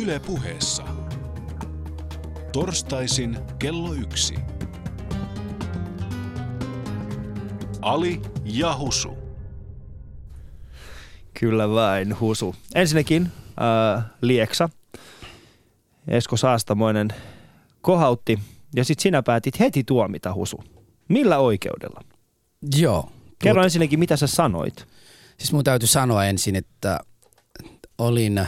Yle puheessa. Torstaisin kello yksi. Ali ja Husu. Kyllä vain, Husu. Ensinnäkin äh, Lieksa. Esko Saastamoinen kohautti ja sitten sinä päätit heti tuomita Husu. Millä oikeudella? Joo. Kerro Tuot- ensinnäkin, mitä sä sanoit. Siis mun täytyy sanoa ensin, että olin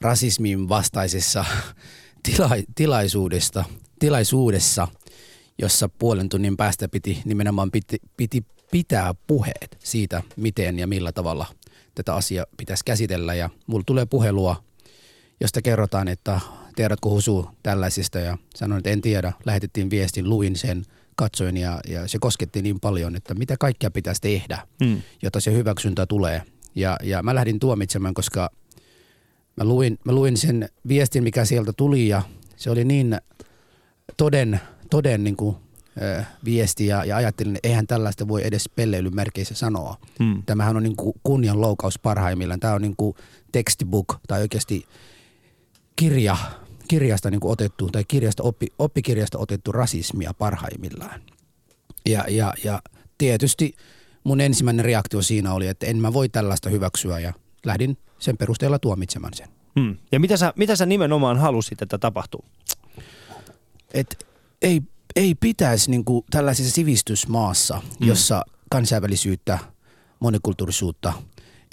rasismin vastaisessa tila, tilaisuudesta, tilaisuudessa, jossa puolen tunnin päästä piti nimenomaan piti, piti pitää puheet siitä, miten ja millä tavalla tätä asiaa pitäisi käsitellä. Ja mulla tulee puhelua, josta kerrotaan, että tiedätkö Husu tällaisista ja sanoin, että en tiedä. Lähetettiin viestin, luin sen, katsoin ja, ja se kosketti niin paljon, että mitä kaikkea pitäisi tehdä Hmm. jotta se hyväksyntä tulee. Ja, ja mä lähdin tuomitsemaan, koska mä luin, mä luin sen viestin, mikä sieltä tuli ja se oli niin toden, toden niin kuin, ö, viesti ja, ja ajattelin, että eihän tällaista voi edes pelleilymerkeissä sanoa. Hmm. Tämähän on niin kuin kunnian loukaus parhaimmillaan. Tämä on niin kuin textbook tai oikeasti kirja, kirjasta niin kuin otettu tai kirjasta, oppi, oppikirjasta otettu rasismia parhaimmillaan. Ja, ja, ja tietysti mun ensimmäinen reaktio siinä oli, että en mä voi tällaista hyväksyä ja lähdin sen perusteella tuomitsemaan sen. Hmm. Ja mitä sä, mitä sä nimenomaan halusit, että tapahtuu? Et ei, ei pitäisi niin kuin tällaisessa sivistysmaassa, Mm. jossa kansainvälisyyttä, monikulttuurisuutta,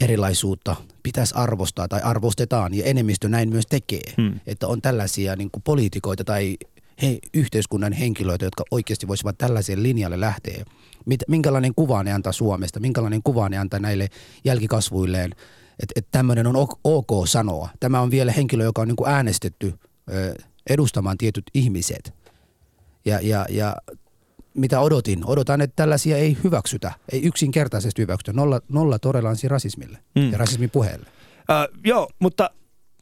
erilaisuutta pitäisi arvostaa tai arvostetaan ja enemmistö näin myös tekee. Hmm. Että on tällaisia niin kuin poliitikoita tai he, yhteiskunnan henkilöitä, jotka oikeasti voisivat tällaiseen linjalle lähteä. Mit, minkälainen kuva ne antaa Suomesta, minkälainen kuva ne antaa näille jälkikasvuilleen, että et tämmöinen on ok, sanoa. Tämä on vielä henkilö, joka on niin kuin äänestetty ö, edustamaan tietyt ihmiset. Ja, ja, ja mitä odotin? Odotan, että tällaisia ei hyväksytä, ei yksinkertaisesti hyväksytä. Nolla, nolla toleranssi rasismille Mm. mm. ja rasismin puheelle. Äh, joo, mutta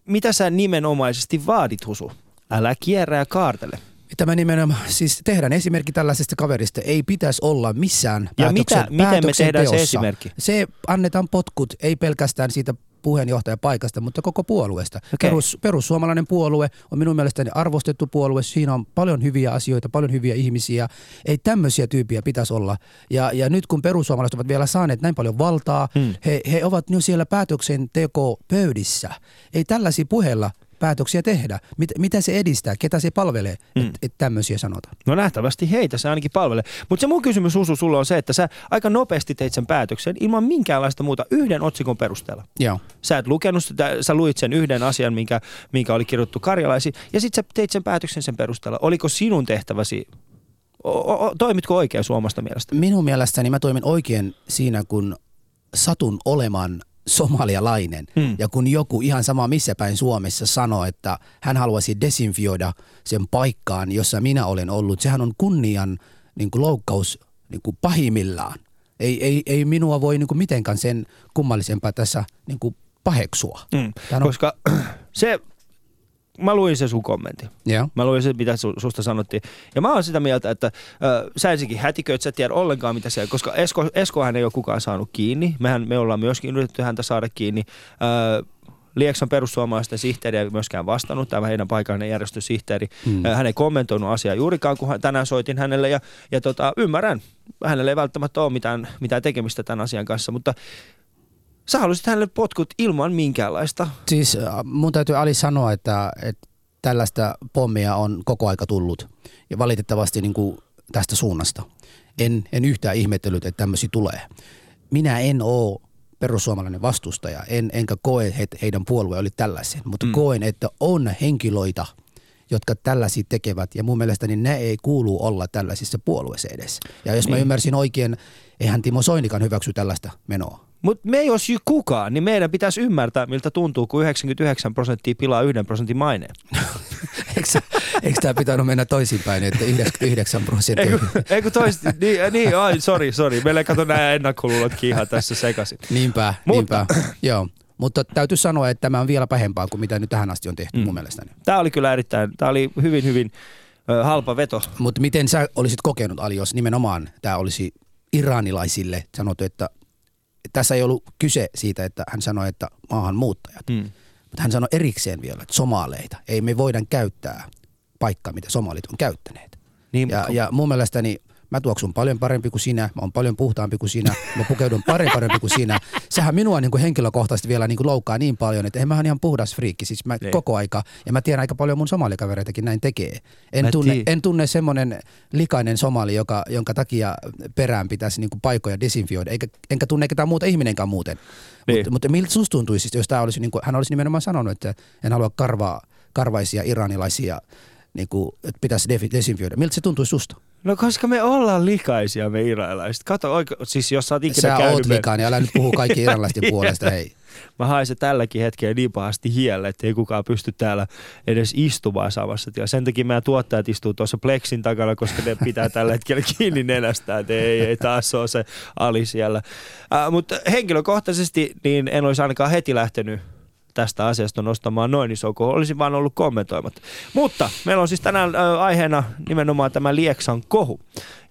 mitä sä nimenomaisesti vaadit, Husu? Älä kierrä ja kaartele. Tämä nimenomaan, siis tehdään esimerkki tällaisesta kaverista. Ei pitäisi olla missään Ja mitä, miten me tehdään se esimerkki? Se annetaan potkut, ei pelkästään siitä puheenjohtajapaikasta, mutta koko puolueesta. Okei. Perus, perussuomalainen puolue on minun mielestäni arvostettu puolue. Siinä on paljon hyviä asioita, paljon hyviä ihmisiä. Ei tämmöisiä tyyppiä pitäisi olla. Ja, ja nyt kun perussuomalaiset ovat vielä saaneet näin paljon valtaa, Hmm. he, he ovat nyt siellä päätöksenteko-pöydissä. Ei tällaisia puheella päätöksiä tehdä. Mit, mitä se edistää, ketä se palvelee, mm. että et tämmöisiä sanotaan. No nähtävästi heitä se ainakin palvelee. Mutta se mun kysymys Husu sulle on se, että sä aika nopeasti teit sen päätöksen ilman minkäänlaista muuta yhden otsikon perusteella. Joo. Sä et lukenut sitä, sä luit sen yhden asian, minkä, minkä oli kirjoittu karjalaisiin, ja sitten sä teit sen päätöksen sen perusteella. Oliko sinun tehtäväsi, o, o, toimitko oikein suomasta mielestä? Minun mielestäni mä toimin oikein siinä, kun satun olemaan somalialainen. Hmm. Ja kun joku ihan sama missä päin Suomessa sanoo, että hän haluaisi desinfioida sen paikkaan, jossa minä olen ollut, sehän on kunnian niin kuin loukkaus niin kuin pahimmillaan. Ei, ei, ei minua voi niin kuin mitenkään sen kummallisempaa tässä niin kuin paheksua. Mm. On- Koska se, mä luin sen sun kommentin. Joo. Mä luin sen, mitä su, susta sanottiin. Ja mä oon sitä mieltä, että ö, sä ensinnäkin hätiköit, sä et tiedä ollenkaan mitä siellä, koska Esko, Eskohan ei ole kukaan saanut kiinni. Mehän, me ollaan myöskin yritetty häntä saada kiinni. Ö, Lieksan perussuomalaisten sihteeri ei myöskään vastannut, tämä heidän paikallinen järjestösihteeri. Mm. Hän ei kommentoinut asiaa juurikaan, kun hän, tänään soitin hänelle ja, ja tota, ymmärrän, hänelle ei välttämättä ole mitään, mitään tekemistä tämän asian kanssa, mutta sä halusit hänelle potkut ilman minkäänlaista. Siis äh, mun täytyy Ali sanoa, että, että tällaista pommia on koko aika tullut ja valitettavasti niin kuin tästä suunnasta. En, en yhtään ihmetellyt, että tämmöisiä tulee. Minä en ole perussuomalainen vastustaja, en, enkä koe, että heidän puolue oli tällaisen, mutta Mm. koen, että on henkilöitä, jotka tällaisia tekevät ja mun mielestäni ne ei kuulu olla tällaisissa puolueissa edes. Ja jos niin. mä Niin. ymmärsin oikein, eihän Timo Soinikan hyväksy tällaista menoa. Mutta me jos ju- kukaan, niin meidän pitäisi ymmärtää, miltä tuntuu, kun 99 prosenttia pilaa yhden prosentin maineen. Eikö, eikö tämä pitänyt mennä toisinpäin, että 99 prosenttia? Eikö, eikö toista? Niin, niin ai, sorry, sorry. Meillä ei kato nämä ennakkoluulotkin ihan tässä sekaisin. Niinpä, Mutta- niinpä. Joo. Mutta täytyy sanoa, että tämä on vielä pahempaa kuin mitä nyt tähän asti on tehty mm. mun mielestäni. Tämä oli kyllä erittäin, tämä oli hyvin, hyvin ö, halpa veto. Mutta miten sä olisit kokenut, Ali, jos nimenomaan tämä olisi iranilaisille sanottu, että tässä ei ollut kyse siitä, että hän sanoi, että maahanmuuttajat. Mm. Mutta hän sanoi erikseen vielä, että somaaleita ei me voida käyttää paikkaa, mitä somalit on käyttäneet. Niin, Ja, ja mun mielestäni mä tuoksun paljon parempi kuin sinä, mä oon paljon puhtaampi kuin sinä, mä pukeudun paljon parempi kuin sinä. Sehän minua niin kuin henkilökohtaisesti vielä niin kuin loukkaa niin paljon, että en mä ihan puhdas friikki, siis mä Niin. koko aika, ja mä tiedän aika paljon mun somalikavereitakin näin tekee. En Mä tunne, tii- en tunne semmoinen likainen somali, joka, jonka takia perään pitäisi niin kuin paikkoja desinfioida, eikä, enkä tunne ketään muuta ihminenkään muuten. Niin. Mutta, mutta miltä susta tuntuisi, jos tää olisi, niin kuin, hän olisi nimenomaan sanonut, että en halua karvaa, karvaisia iranilaisia, niin kuin, että pitäisi desinfioida. Miltä se tuntuisi susta? No koska me ollaan likaisia me iranilaiset. Kato, oike, siis jos sä oot ikinä Sä käynyt... oot me- likainen, älä nyt puhu kaikki iranilaisten puolesta, hei. Mä haisen tälläkin hetkellä niin pahasti hielle, että ei kukaan pysty täällä edes istumaan samassa tilassa. Sen takia meidän tuottajat istuu tuossa Plexin takana, koska ne pitää tällä hetkellä kiinni nenästään, että ei, ei taas ole se ali siellä. Äh, mutta henkilökohtaisesti niin en olisi ainakaan heti lähtenyt tästä asiasta nostamaan noin iso kohu. Olisin vaan ollut kommentoimatta. Mutta meillä on siis tänään aiheena nimenomaan tämä Lieksan kohu.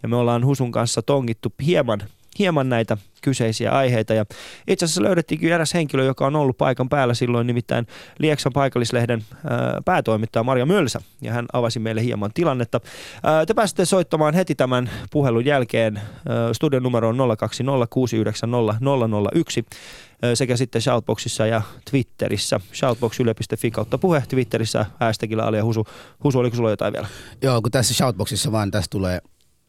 Ja me ollaan Husun kanssa tongittu hieman, hieman näitä kyseisiä aiheita. Ja itse asiassa löydettiinkin eräs henkilö, joka on ollut paikan päällä silloin, nimittäin Lieksan paikallislehden äh, päätoimittaja Maria Mölsä. Ja hän avasi meille hieman tilannetta. Äh, te pääsette soittamaan heti tämän puhelun jälkeen. Äh, studion numero on 020690001 sekä sitten Shoutboxissa ja Twitterissä. Shoutbox.yle.fi kautta puhe Twitterissä hashtagillä Ali ja Husu. Husu, oliko sulla jotain vielä? Joo, kun tässä shoutboxissa vaan tässä tulee,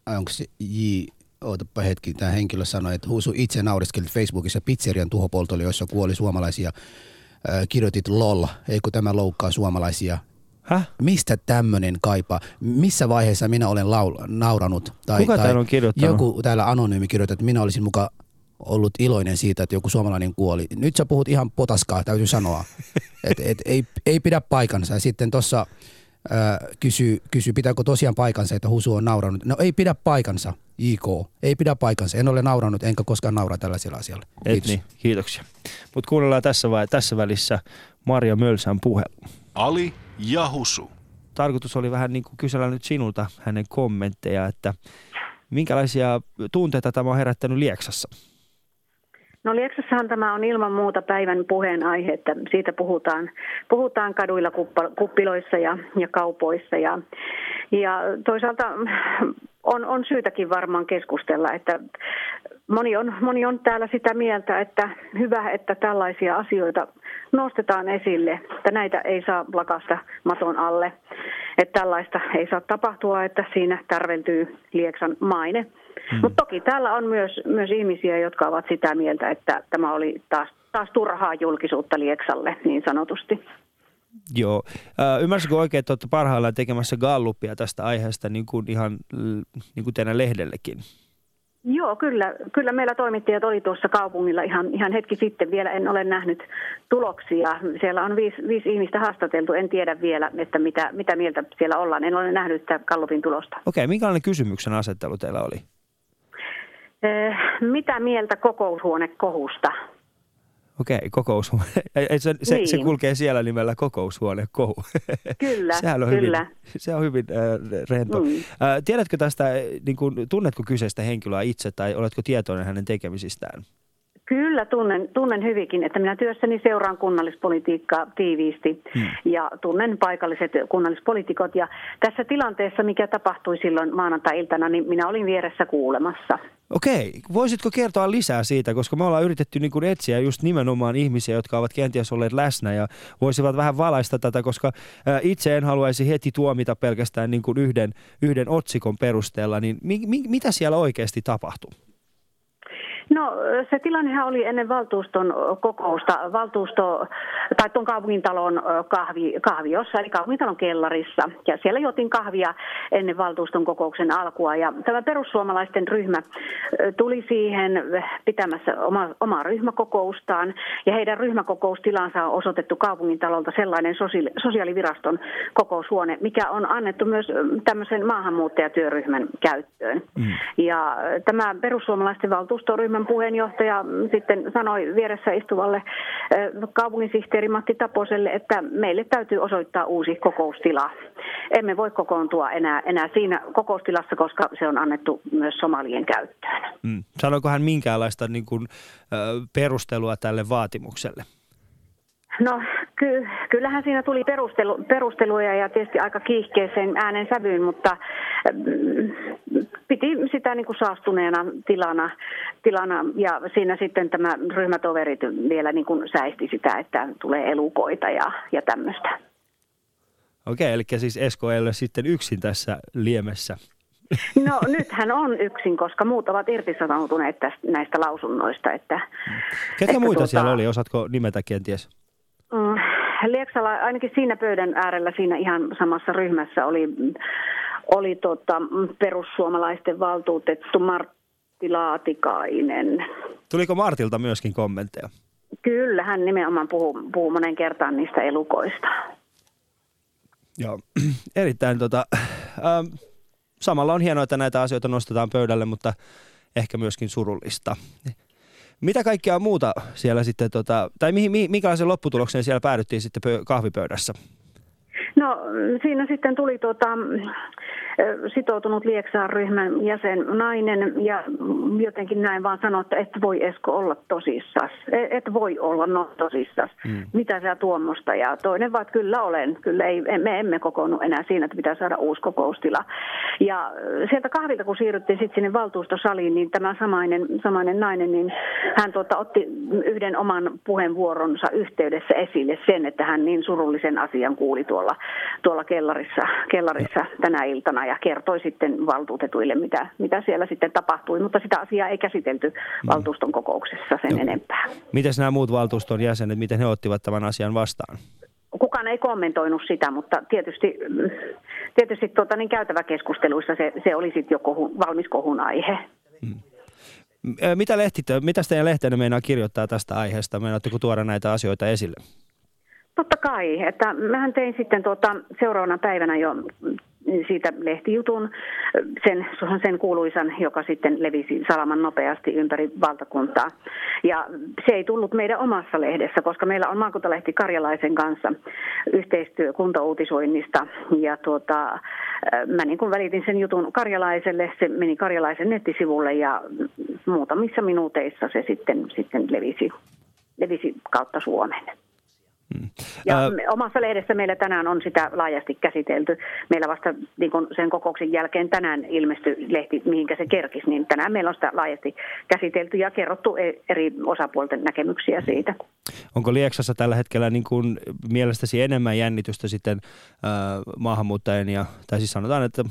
onko se J, ootapa hetki, tämä henkilö sanoi, että Huusu itse nauriskeli Facebookissa pizzerian tuhopoltolle, jossa kuoli suomalaisia. Äh, kirjoitit lol, eikö tämä loukkaa suomalaisia? Häh? Mistä tämmöinen kaipaa? Missä vaiheessa minä olen laul- nauranut? Tai, Kuka tai on kirjoittanut? Joku täällä anonyymi kirjoittaa, että minä olisin muka ollut iloinen siitä, että joku suomalainen kuoli. Nyt sä puhut ihan potaskaa, täytyy sanoa. et, et, ei, ei pidä paikansa. Ja sitten tuossa kysy, kysy, pitääkö tosiaan paikansa, että Husu on nauranut. No ei pidä paikansa, IK. Ei pidä paikansa. En ole naurannut, enkä koskaan naura tällaisella asialla. Et Kiitos. niin, kiitoksia. Mutta kuunnellaan tässä, vai, tässä välissä Maria Mölsän puhelu. Ali ja Husu. Tarkoitus oli vähän niin kuin kysellä nyt sinulta hänen kommentteja, että minkälaisia tunteita tämä on herättänyt Lieksassa? No Lieksassahan tämä on ilman muuta päivän puheenaihe, että siitä puhutaan, puhutaan kaduilla, kuppiloissa ja, ja kaupoissa. Ja, ja toisaalta on, on syytäkin varmaan keskustella, että moni on, moni on täällä sitä mieltä, että hyvä, että tällaisia asioita nostetaan esille, että näitä ei saa lakasta maton alle, että tällaista ei saa tapahtua, että siinä tärveltyy Lieksan maine. Hmm. Mutta toki täällä on myös, myös ihmisiä, jotka ovat sitä mieltä, että tämä oli taas, taas turhaa julkisuutta Lieksalle niin sanotusti. Joo. Äh, ymmärsikö oikein, että olette parhaillaan tekemässä gallupia tästä aiheesta niin kuin ihan niin kuin teidän lehdellekin? Joo, kyllä, kyllä meillä toimittajat oli tuossa kaupungilla ihan, ihan hetki sitten. Vielä en ole nähnyt tuloksia. Siellä on viisi, viisi ihmistä haastateltu. En tiedä vielä, että mitä, mitä mieltä siellä ollaan. En ole nähnyt sitä Kallupin tulosta. Okei, minkälainen kysymyksen asettelu teillä oli? Eh, mitä mieltä kokoushuonekohusta? Okei, kokoushuone. Se, se, Niin. se kulkee siellä nimellä kokoushuone kohu. Kyllä, Sehän on kyllä. Hyvin, se on hyvin äh, rento. Mm. Äh, tiedätkö tästä, äh, niin kuin, tunnetko kyseistä henkilöä itse tai oletko tietoinen hänen tekemisistään? Kyllä tunnen, tunnen hyvinkin, että minä työssäni seuraan kunnallispolitiikkaa tiiviisti Hmm. ja tunnen paikalliset kunnallispoliitikot. Ja tässä tilanteessa, mikä tapahtui silloin maanantai-iltana, niin minä olin vieressä kuulemassa. Okei, voisitko kertoa lisää siitä, koska me ollaan yritetty niin kuin etsiä just nimenomaan ihmisiä, jotka ovat kenties olleet läsnä ja voisivat vähän valaista tätä, koska äh, itse en haluaisi heti tuomita pelkästään niin kuin yhden, yhden otsikon perusteella, niin mi, mi, mitä siellä oikeasti tapahtui? No se tilannehan oli ennen valtuuston kokousta, valtuusto, tai tuon kaupungintalon kahvi, kahviossa, eli kaupungintalon kellarissa. Ja siellä juotiin kahvia ennen valtuuston kokouksen alkua. Ja tämä perussuomalaisten ryhmä tuli siihen pitämässä oma, omaa ryhmäkokoustaan. Ja heidän ryhmäkokoustilansa on osoitettu kaupungintalolta sellainen sosiaali, sosiaaliviraston kokoushuone, mikä on annettu myös tämmöisen maahanmuuttajatyöryhmän käyttöön. Mm. Ja tämä perussuomalaisten valtuustoryhmän puheenjohtaja sitten sanoi vieressä istuvalle kaupunginsihteeri Matti Taposelle, että meille täytyy osoittaa uusi kokoustila. Emme voi kokoontua enää, enää siinä kokoustilassa, koska se on annettu myös somalien käyttöön. Mm. Sanoiko hän minkäänlaista niin kuin, perustelua tälle vaatimukselle? No Ky- kyllähän siinä tuli perustelu, perusteluja ja tietysti aika kiihkeeseen äänen sävyyn, mutta mm, piti sitä niin kuin saastuneena tilana, tilana ja siinä sitten tämä ryhmätoverit vielä niin kuin säisti sitä, että tulee elukoita ja, ja tämmöistä. Okei, eli siis Esko ei ole sitten yksin tässä liemessä. No nythän on yksin, koska muut ovat irtisanoutuneet tästä, näistä lausunnoista. Että, Ketä että muita tuota- siellä oli? Osaatko nimetä kenties? Mm, Lieksala, ainakin siinä pöydän äärellä, siinä ihan samassa ryhmässä oli, oli tota, perussuomalaisten valtuutettu Martti Laatikainen. Tuliko Martilta myöskin kommentteja? Kyllä, hän nimenomaan puhuu, puhuu monen kertaan niistä elukoista. Joo, erittäin tota, ähm, samalla on hienoa, että näitä asioita nostetaan pöydälle, mutta ehkä myöskin surullista. Mitä kaikkea muuta siellä sitten, tota, tai mihin, minkälaisen lopputulokseen siellä päädyttiin sitten pö- kahvipöydässä? No siinä sitten tuli ö, sitoutunut Lieksaan ryhmän jäsen nainen ja jotenkin näin vaan sanoi, että et voi Esko olla tosissas. E- Et voi olla no tosissas. Mm. Mitä sä tuommoista? Ja toinen vaan, että kyllä olen. Kyllä ei, me emme kokoonnu enää siinä, että pitää saada uusi kokoustila. Ja sieltä kahvilta kun siirryttiin sitten sinne valtuustosaliin, niin tämä samainen, samainen nainen, niin hän tuota, otti yhden oman puheenvuoronsa yhteydessä esille sen, että hän niin surullisen asian kuuli tuolla, tuolla kellarissa, kellarissa tänä iltana ja kertoi sitten valtuutetuille, mitä, mitä siellä sitten tapahtui, mutta sitä asiaa ei käsitelty valtuuston kokouksessa sen Joo. enempää. Miten nämä muut valtuuston jäsenet, miten he ottivat tämän asian vastaan? Kukaan ei kommentoinut sitä, mutta tietysti, tietysti tuota, niin käytäväkeskusteluissa se, se oli sitten jo kohu, valmis kohun aihe. Ö, Mitä, lehti, mitä teidän lehtenne meinaa kirjoittaa tästä aiheesta? Meinaatteko tuoda näitä asioita esille? Totta kai, että mähän tein sitten tuota seuraavana päivänä jo siitä lehtijutun, sen, sen kuuluisan, joka sitten levisi salaman nopeasti ympäri valtakuntaa. Ja se ei tullut meidän omassa lehdessä, koska meillä on maakuntalehti Karjalaisen kanssa yhteistyö kuntouutisoinnista. Ja tuota, mä niin kuin välitin sen jutun Karjalaiselle, se meni Karjalaisen nettisivulle ja muutamissa minuuteissa se sitten, sitten levisi, levisi kautta Suomen. Ja Ää- omassa lehdessä meillä tänään on sitä laajasti käsitelty. Meillä vasta niin kun sen kokouksen jälkeen tänään ilmestyi lehti, mihinkä se kerkisi, niin tänään meillä on sitä laajasti käsitelty ja kerrottu e- eri osapuolten näkemyksiä siitä. Onko Lieksassa tällä hetkellä niin kuin mielestäsi enemmän jännitystä sitten äh, maahanmuuttajien ja, tai siis sanotaan, että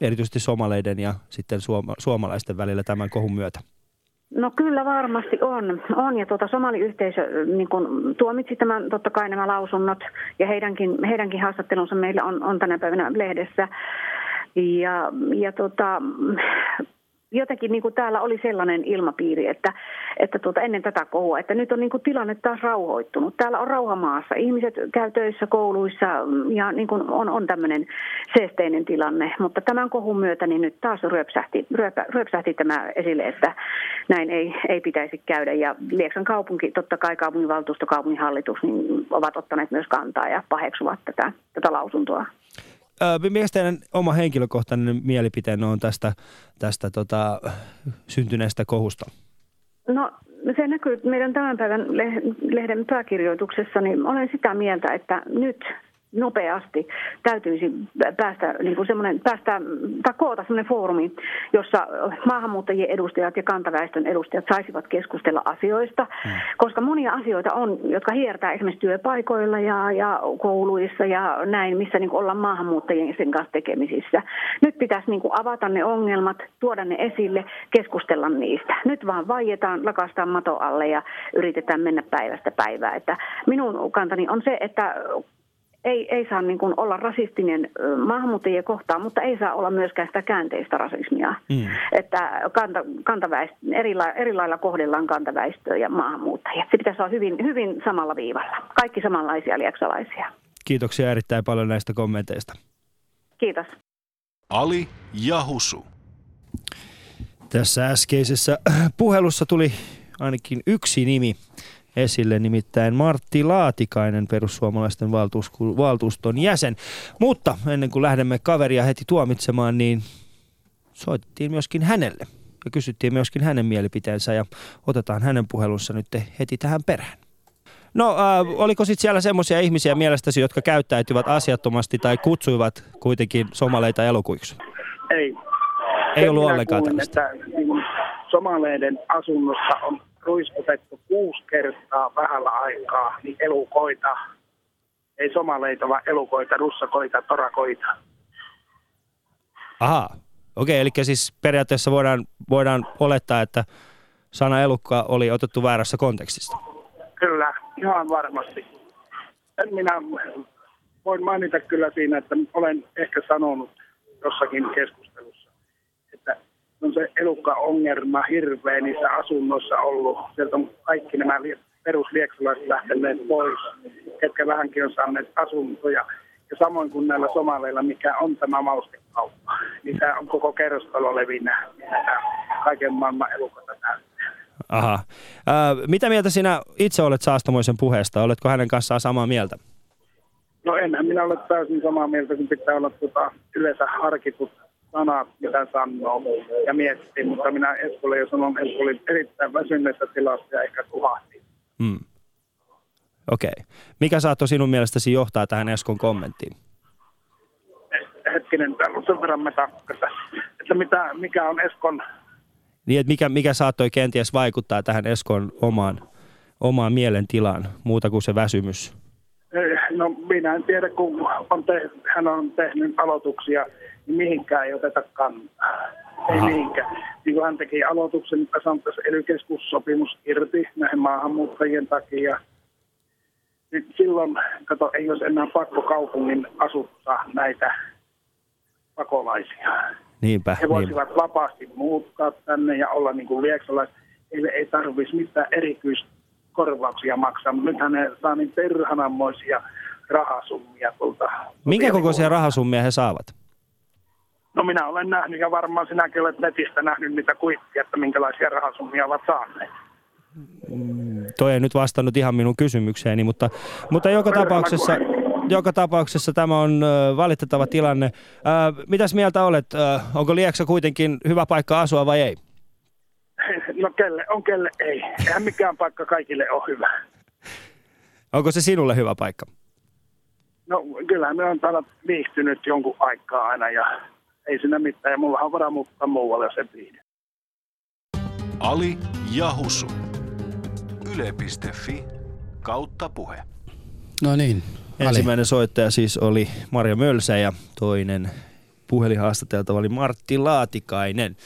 erityisesti somaleiden ja sitten suoma, suomalaisten välillä tämän kohun myötä? No kyllä varmasti on. on. Ja tuota, somaliyhteisö niin kun, tuomitsi tämän, totta kai nämä lausunnot ja heidänkin, heidänkin haastattelunsa meillä on, on tänä päivänä lehdessä. Ja, ja tota, jotenkin niin kuin täällä oli sellainen ilmapiiri, että, että tuota, ennen tätä kohua, että nyt on niin kuin tilanne taas rauhoittunut. Täällä on rauha maassa. Ihmiset käy töissä, kouluissa ja niin kuin on, on tämmöinen seesteinen tilanne. Mutta tämän kohun myötä niin nyt taas ryöpsähti, ryöpä, ryöpsähti tämä esille, että näin ei, ei pitäisi käydä. Ja Lieksan kaupunki, totta kai kaupunginvaltuusto, kaupunginhallitus, niin ovat ottaneet myös kantaa ja paheksuvat tätä, tätä lausuntoa. Mikä teidän oma henkilökohtainen mielipiteenne on tästä, tästä tota, syntyneestä kohusta? No se näkyy meidän tämän päivän leh- lehden pääkirjoituksessa, niin olen sitä mieltä, että nyt nopeasti täytyisi päästä, niin kuin semmoinen, päästä tai koota semmoinen foorumi, jossa maahanmuuttajien edustajat ja kantaväestön edustajat saisivat keskustella asioista, koska monia asioita on, jotka hiertää esimerkiksi työpaikoilla ja, ja kouluissa ja näin, missä niin ollaan maahanmuuttajien sen kanssa tekemisissä. Nyt pitäisi niin kuin avata ne ongelmat, tuoda ne esille, keskustella niistä. Nyt vaan vaietaan, lakastaan mato alle ja yritetään mennä päivästä päivää. Että minun kantani on se, että ei, ei saa niin kuin olla rasistinen maahanmuuttajia kohtaan, mutta ei saa olla myöskään sitä käänteistä rasismia. Mm. Että kanta, kantaväestö, eri, la- eri lailla kohdellaan kantaväestöä ja maahanmuuttajia. Se pitäisi olla hyvin, hyvin samalla viivalla. Kaikki samanlaisia lieksalaisia. Kiitoksia erittäin paljon näistä kommenteista. Kiitos. Ali ja Husu. Tässä äskeisessä puhelussa tuli ainakin yksi nimi esille, nimittäin Martti Laatikainen, perussuomalaisten valtuusku- valtuuston jäsen. Mutta ennen kuin lähdemme kaveria heti tuomitsemaan, niin soitettiin myöskin hänelle ja kysyttiin myöskin hänen mielipiteensä ja otetaan hänen puhelunsa nyt heti tähän perään. No äh, oliko sitten siellä semmoisia ihmisiä mielestäsi, jotka käyttäytyvät asiattomasti tai kutsuivat kuitenkin somaleita elokuiksi? Ei. Ei ollut ollenkaan kuulin, tällaista. että niin somaleiden asunnossa on ruiskutettu kuusi kertaa vähällä aikaa niin elukoita. Ei somaleita, vaan elukoita, russakoita, torakoita. Aha, okei, eli siis periaatteessa voidaan, voidaan olettaa, että sana elukka oli otettu väärässä kontekstissa. Kyllä, ihan varmasti. En minä voin mainita kyllä siinä, että olen ehkä sanonut jossakin keskustelussa, on se elukka-ongelma hirveä niissä asunnoissa ollut. Sieltä on kaikki nämä li- peruslieksalaiset lähteneet pois, ketkä vähänkin on saaneet asuntoja. Ja samoin kuin näillä somaleilla, mikä on tämä maustekauppa, niin tämä on koko kerrostalo levinnä, kaiken maailman elukata täyttää. Aha. Äh, mitä mieltä sinä itse olet Saastamoisen puheesta? Oletko hänen kanssaan samaa mieltä? No enhän minä ole täysin samaa mieltä, kun pitää olla tuota, yleensä harkitut sanat, mitä sanoo ja miettii, mutta minä Eskolle jo sanon, että olin erittäin väsyneessä tilassa ja ehkä tuhahti. Hmm. Okei. Okay. Mikä saattoi sinun mielestäsi johtaa tähän Eskon kommenttiin? Hetkinen, täällä on sen verran metakkata, että mitä, mikä on Eskon, Niin, että mikä, mikä saattoi kenties vaikuttaa tähän Eskon omaan, omaan mielentilaan, muuta kuin se väsymys? eh, no minä en tiedä, kun on te, hän on tehnyt aloituksia, mihinkään ei oteta kantaa. Ei Aha. mihinkään. Niin kuin hän teki aloituksen, että sanottaisiin ely sopimus irti näiden maahanmuuttajien takia. Niin silloin, kato, ei olisi enää pakko kaupungin asuttaa näitä pakolaisia. Niinpä, He niinpä. voisivat vapaasti muuttaa tänne ja olla niin kuin lieksalaiset. Heille ei tarvitsisi mitään erityiskorvauksia maksaa. Nythän ne saa niin perhananmoisia rahasummia tuolta. Minkä kokoisia rahasummia he saavat? No minä olen nähnyt ja varmaan sinäkin olet netistä nähnyt niitä kuittia, että minkälaisia rahasummia ovat saaneet. Toi ei nyt vastannut ihan minun kysymykseeni, mutta, mutta joka, tapauksessa, joka tapauksessa tämä on valitettava tilanne. Ö, mitäs mieltä olet? Ö, onko Lieksa kuitenkin hyvä paikka asua vai ei? No kelle on, kelle ei. Eihän mikään paikka kaikille ole hyvä. Onko se sinulle hyvä paikka? No kyllähän me on täällä viihtynyt jonkun aikaa aina ja ei siinä mitään. Ja mulla on varaa muuttaa muualle, jos en viihdy. Ali ja Husu. Yle.fi kautta puhe. No niin. Ali. Ensimmäinen soittaja siis oli Marja Mölsä ja toinen puhelinhaastateltava oli Martti Laatikainen.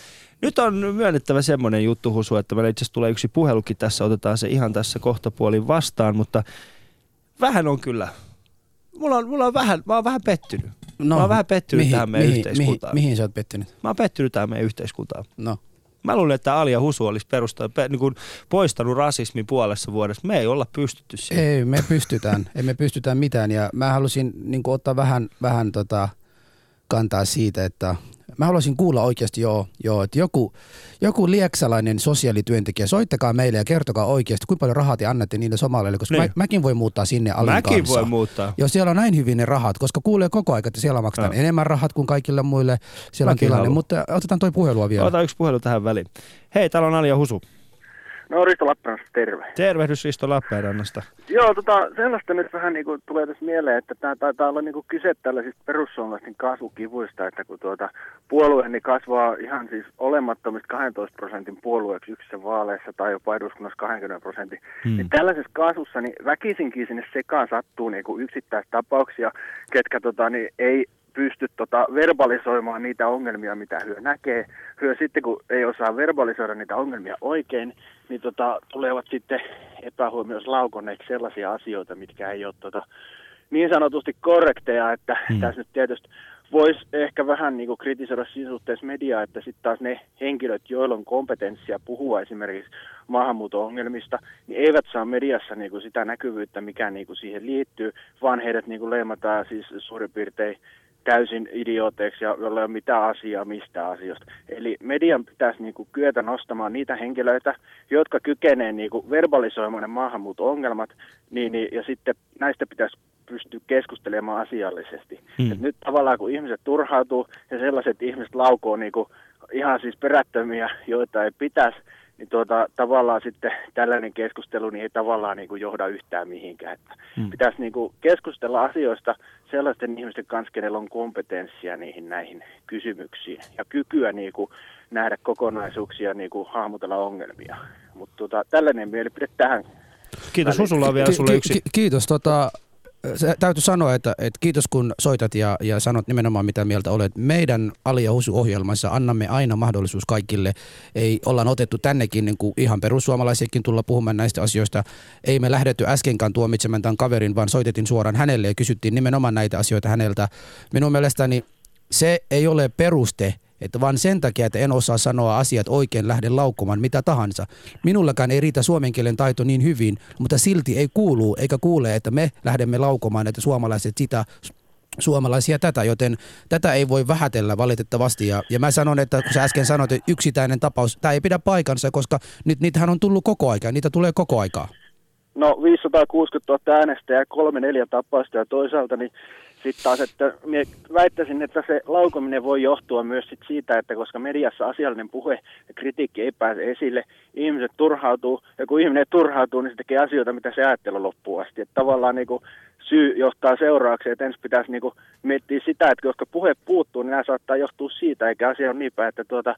Nyt on myönnettävä semmoinen juttu, Husu, että meillä itse asiassa tulee yksi puhelukin tässä, otetaan se ihan tässä kohtapuolin vastaan, mutta vähän on kyllä. Mulla on, mulla on vähän, mä oon vähän pettynyt. No, mä oon vähän pettynyt tähän meidän mihin, yhteiskuntaan. Mihin, mihin sä oot pettynyt? Mä oon pettynyt tähän meidän yhteiskuntaan. No. Mä luulen, että Ali ja Husu olisi perusta, pe, niin kuin poistanut rasismin puolessa vuodessa. Me ei olla pystytty siihen. Ei, me pystytään. Emme pystytään mitään. Ja mä halusin niin ottaa vähän, vähän tota, kantaa siitä, että mä haluaisin kuulla oikeasti joo, joo että joku, joku lieksalainen sosiaalityöntekijä, soittakaa meille ja kertokaa oikeasti, kuinka paljon rahaa te annatte niille somaleille, koska Niin. mä, mäkin voi muuttaa sinne Alin Mäkin kanssa. voi muuttaa. Jos siellä on näin hyvin ne rahat, koska kuulee koko ajan, että siellä maksetaan Joo. enemmän rahat kuin kaikille muille. Siellä on Mäkin tilanne, haluan. mutta otetaan toi puhelua vielä. Ota yksi puhelu tähän väliin. Hei, täällä on Ali ja Husu. No Risto Lappeenrannasta, terve. Tervehdys Risto Lappeenrannasta. Joo, tota, sellaista nyt vähän niin kuin tulee tässä mieleen, että tämä taitaa olla niin kuin kyse tällaisista perussuomalaisten kasvukivuista, että kun tuota puolue niin kasvaa ihan siis olemattomista 12 prosentin puolueeksi yksissä vaaleissa tai jopa eduskunnassa 20 prosentin, hmm. niin tällaisessa kasvussa niin väkisinkin sinne sekaan sattuu niin kuin yksittäistapauksia, ketkä tota, niin ei pysty tota, verbalisoimaan niitä ongelmia, mitä hyö näkee. Hyö sitten, kun ei osaa verbalisoida niitä ongelmia oikein, niin tota, tulevat sitten epähuomioissa laukonneeksi sellaisia asioita, mitkä ei ole tota, niin sanotusti korrekteja, että Hmm. tässä nyt tietysti voisi ehkä vähän niin kuin kritisoida siinä suhteessa mediaa, että sitten taas ne henkilöt, joilla on kompetenssia puhua esimerkiksi maahanmuuton ongelmista, niin eivät saa mediassa niin kuin sitä näkyvyyttä, mikä niin kuin siihen liittyy, vaan heidät niin kuin leimataan siis suurin piirtein täysin idiooteiksi ja jolla ei ole mitään asiaa mistä asioista. Eli median pitäisi niin kuin kyetä nostamaan niitä henkilöitä, jotka kykenee niin kuin verbalisoimaan ne maahanmuuton ongelmat, niin, niin, ja sitten näistä pitäisi pystyä keskustelemaan asiallisesti. Hmm. Et nyt tavallaan kun ihmiset turhautuu ja sellaiset ihmiset laukoo niin kuin ihan siis perättömiä, joita ei pitäisi, niin tuota, tavallaan sitten tällainen keskustelu niin ei tavallaan niin kuin johda yhtään mihinkään. Että hmm. Pitäisi niin kuin keskustella asioista sellaisten ihmisten kanssa, kenellä on kompetenssia niihin näihin kysymyksiin ja kykyä niin kuin nähdä kokonaisuuksia, niin kuin hahmotella ongelmia. Mutta tuota, tällainen mielipide tähän. Kiitos, Susulla on vielä sulle yksi. Ki- kiitos. Tota, täytyy sanoa, että, että kiitos kun soitat ja, ja sanot nimenomaan mitä mieltä olet. Meidän Ali ja Husu-ohjelmassa annamme aina mahdollisuus kaikille. Ei ollaan otettu tännekin niin kuin ihan perussuomalaisiakin tulla puhumaan näistä asioista. Ei me lähdetty äskenkään tuomitsemaan tämän kaverin, vaan soitettiin suoraan hänelle ja kysyttiin nimenomaan näitä asioita häneltä. Minun mielestäni se ei ole peruste – että vaan sen takia, että en osaa sanoa asiat oikein, lähden laukkomaan mitä tahansa. Minullakaan ei riitä suomen kielen taito niin hyvin, mutta silti ei kuulu eikä kuule, että me lähdemme laukomaan, että suomalaiset sitä suomalaisia tätä, joten tätä ei voi vähätellä valitettavasti. Ja, ja mä sanon, että kun sä äsken sanoit, että yksittäinen tapaus, tämä ei pidä paikansa, koska nyt niitähän on tullut koko aika, niitä tulee koko aikaa. No 560 000 äänestäjää, kolme neljä tapausta ja toisaalta niin sitten taas, että väittäisin, että se laukominen voi johtua myös sit siitä, että koska mediassa asiallinen puhe ja kritiikki ei pääse esille, ihmiset turhautuu, ja kun ihminen turhautuu, niin se tekee asioita, mitä se ajattelu loppuun asti. Että tavallaan niin kuin syy johtaa seuraukseen, että ensin pitäisi niin kuin miettiä sitä, että koska puhe puuttuu, niin nämä saattaa johtua siitä, eikä asia ole niin päin, että tuota,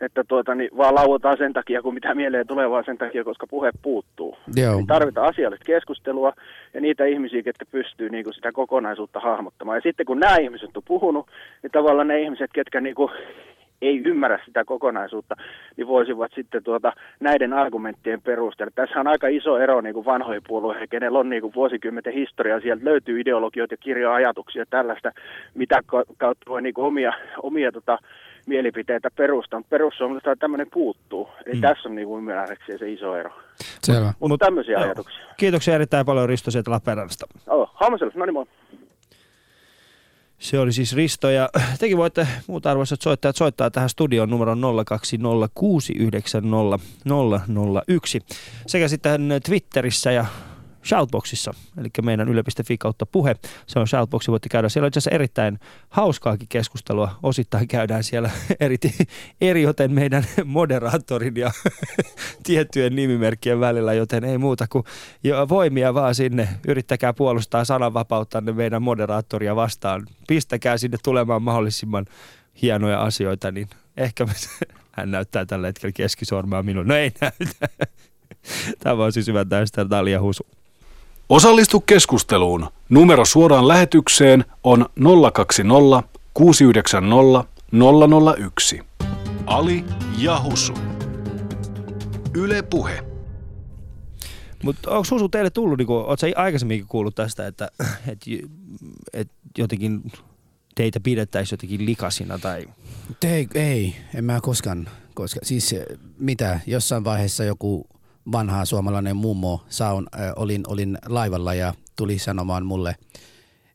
että tuota, niin vaan lauotaan sen takia, kun mitä mieleen tulee, vaan sen takia, koska puhe puuttuu. Joo. Niin tarvitaan asiallista keskustelua ja niitä ihmisiä, ketkä pystyy niin kuin sitä kokonaisuutta hahmottamaan. Ja sitten kun nämä ihmiset on puhunut, niin tavallaan ne ihmiset, ketkä niin kuin ei ymmärrä sitä kokonaisuutta, niin voisivat sitten tuota, näiden argumenttien perusteella. Tässä on aika iso ero niin kuin vanhoihin puolueihin, kenellä on niin kuin vuosikymmenten historiaa. Sieltä löytyy ideologioita ja kirja-ajatuksia tällaista, mitä kautta voi niin kuin omia, omia tota, mielipiteitä perustan. Perussuomalaisilta tämmöinen puuttuu. Eli mm. tässä on niin kuin ymmärräkseen se iso ero. Selvä. Mutta Mut, tämmöisiä joo. ajatuksia. Kiitoksia erittäin paljon Risto sieltä Lappeenrannasta. Oh, Hammasella, no niin moi. Se oli siis Risto ja tekin voitte muut arvoisat soittajat soittaa tähän studion numero 020690001 sekä sitten Twitterissä ja Shoutboxissa, eli meidän yle.fi kautta puhe. Se on Shoutboxi, voitte käydä. Siellä on itse asiassa erittäin hauskaakin keskustelua. Osittain käydään siellä eri, eri joten meidän moderaattorin ja tiettyjen nimimerkkien välillä, joten ei muuta kuin voimia vaan sinne. Yrittäkää puolustaa sananvapautta meidän moderaattoria vastaan. Pistäkää sinne tulemaan mahdollisimman hienoja asioita, niin ehkä me, hän näyttää tällä hetkellä keskisormaa minun. No ei näytä. Tämä on siis hyvä täystä Talia Husu. Osallistu keskusteluun. Numero suoraan lähetykseen on 020 690 001. Ali Jahusu. Yle Puhe. Mutta onko Susu teille tullut, niin oletko aikaisemminkin kuullut tästä, että et, et jotenkin teitä pidettäisiin jotenkin likasina tai... Ei, ei, en mä koskaan, koska siis mitä, jossain vaiheessa joku vanha suomalainen mummo saun, äh, olin, olin laivalla ja tuli sanomaan mulle,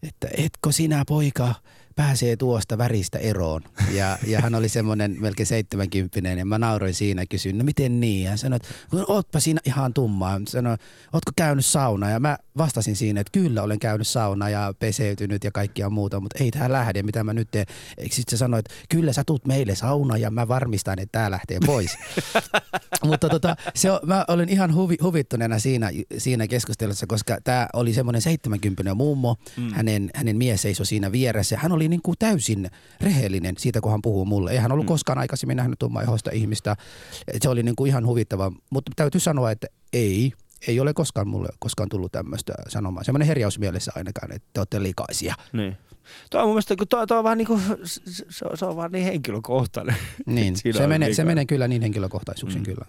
että etkö sinä poika pääsee tuosta väristä eroon. Ja, ja hän oli semmoinen melkein seitsemänkymppinen ja mä nauroin siinä ja kysyin, no miten niin? Hän sanoi, että ootpa siinä ihan tummaa. Hän sanoi, ootko käynyt sauna? Ja mä vastasin siinä, että kyllä olen käynyt sauna ja peseytynyt ja kaikkia muuta, mutta ei tää lähde, mitä mä nyt teen. Sitten se sanoi, että kyllä sä tuut meille sauna ja mä varmistan, että tää lähtee pois. mutta tota, se on, mä olen ihan huvi, huvittuneena siinä, siinä keskustelussa, koska tämä oli semmoinen 70 mummo, mm. hänen, hänen mies seisoi siinä vieressä. Hän oli niin kuin täysin rehellinen siitä, kun hän puhuu mulle. Ei hän ollut mm. koskaan aikaisemmin nähnyt tummaihoista ihmistä. Se oli niin kuin ihan huvittava, mutta täytyy sanoa, että ei, ei ole koskaan mulle koskaan tullut tämmöistä sanomaa. Semmoinen herjaus mielessä ainakaan, että te olette likaisia. Niin. Tuo on mun mielestä, kun tuo, tuo on vähän niin kuin, se, on, se on vaan niin henkilökohtainen. Niin, se menee, se menee kyllä niin henkilökohtaisuuksiin mm. kyllä.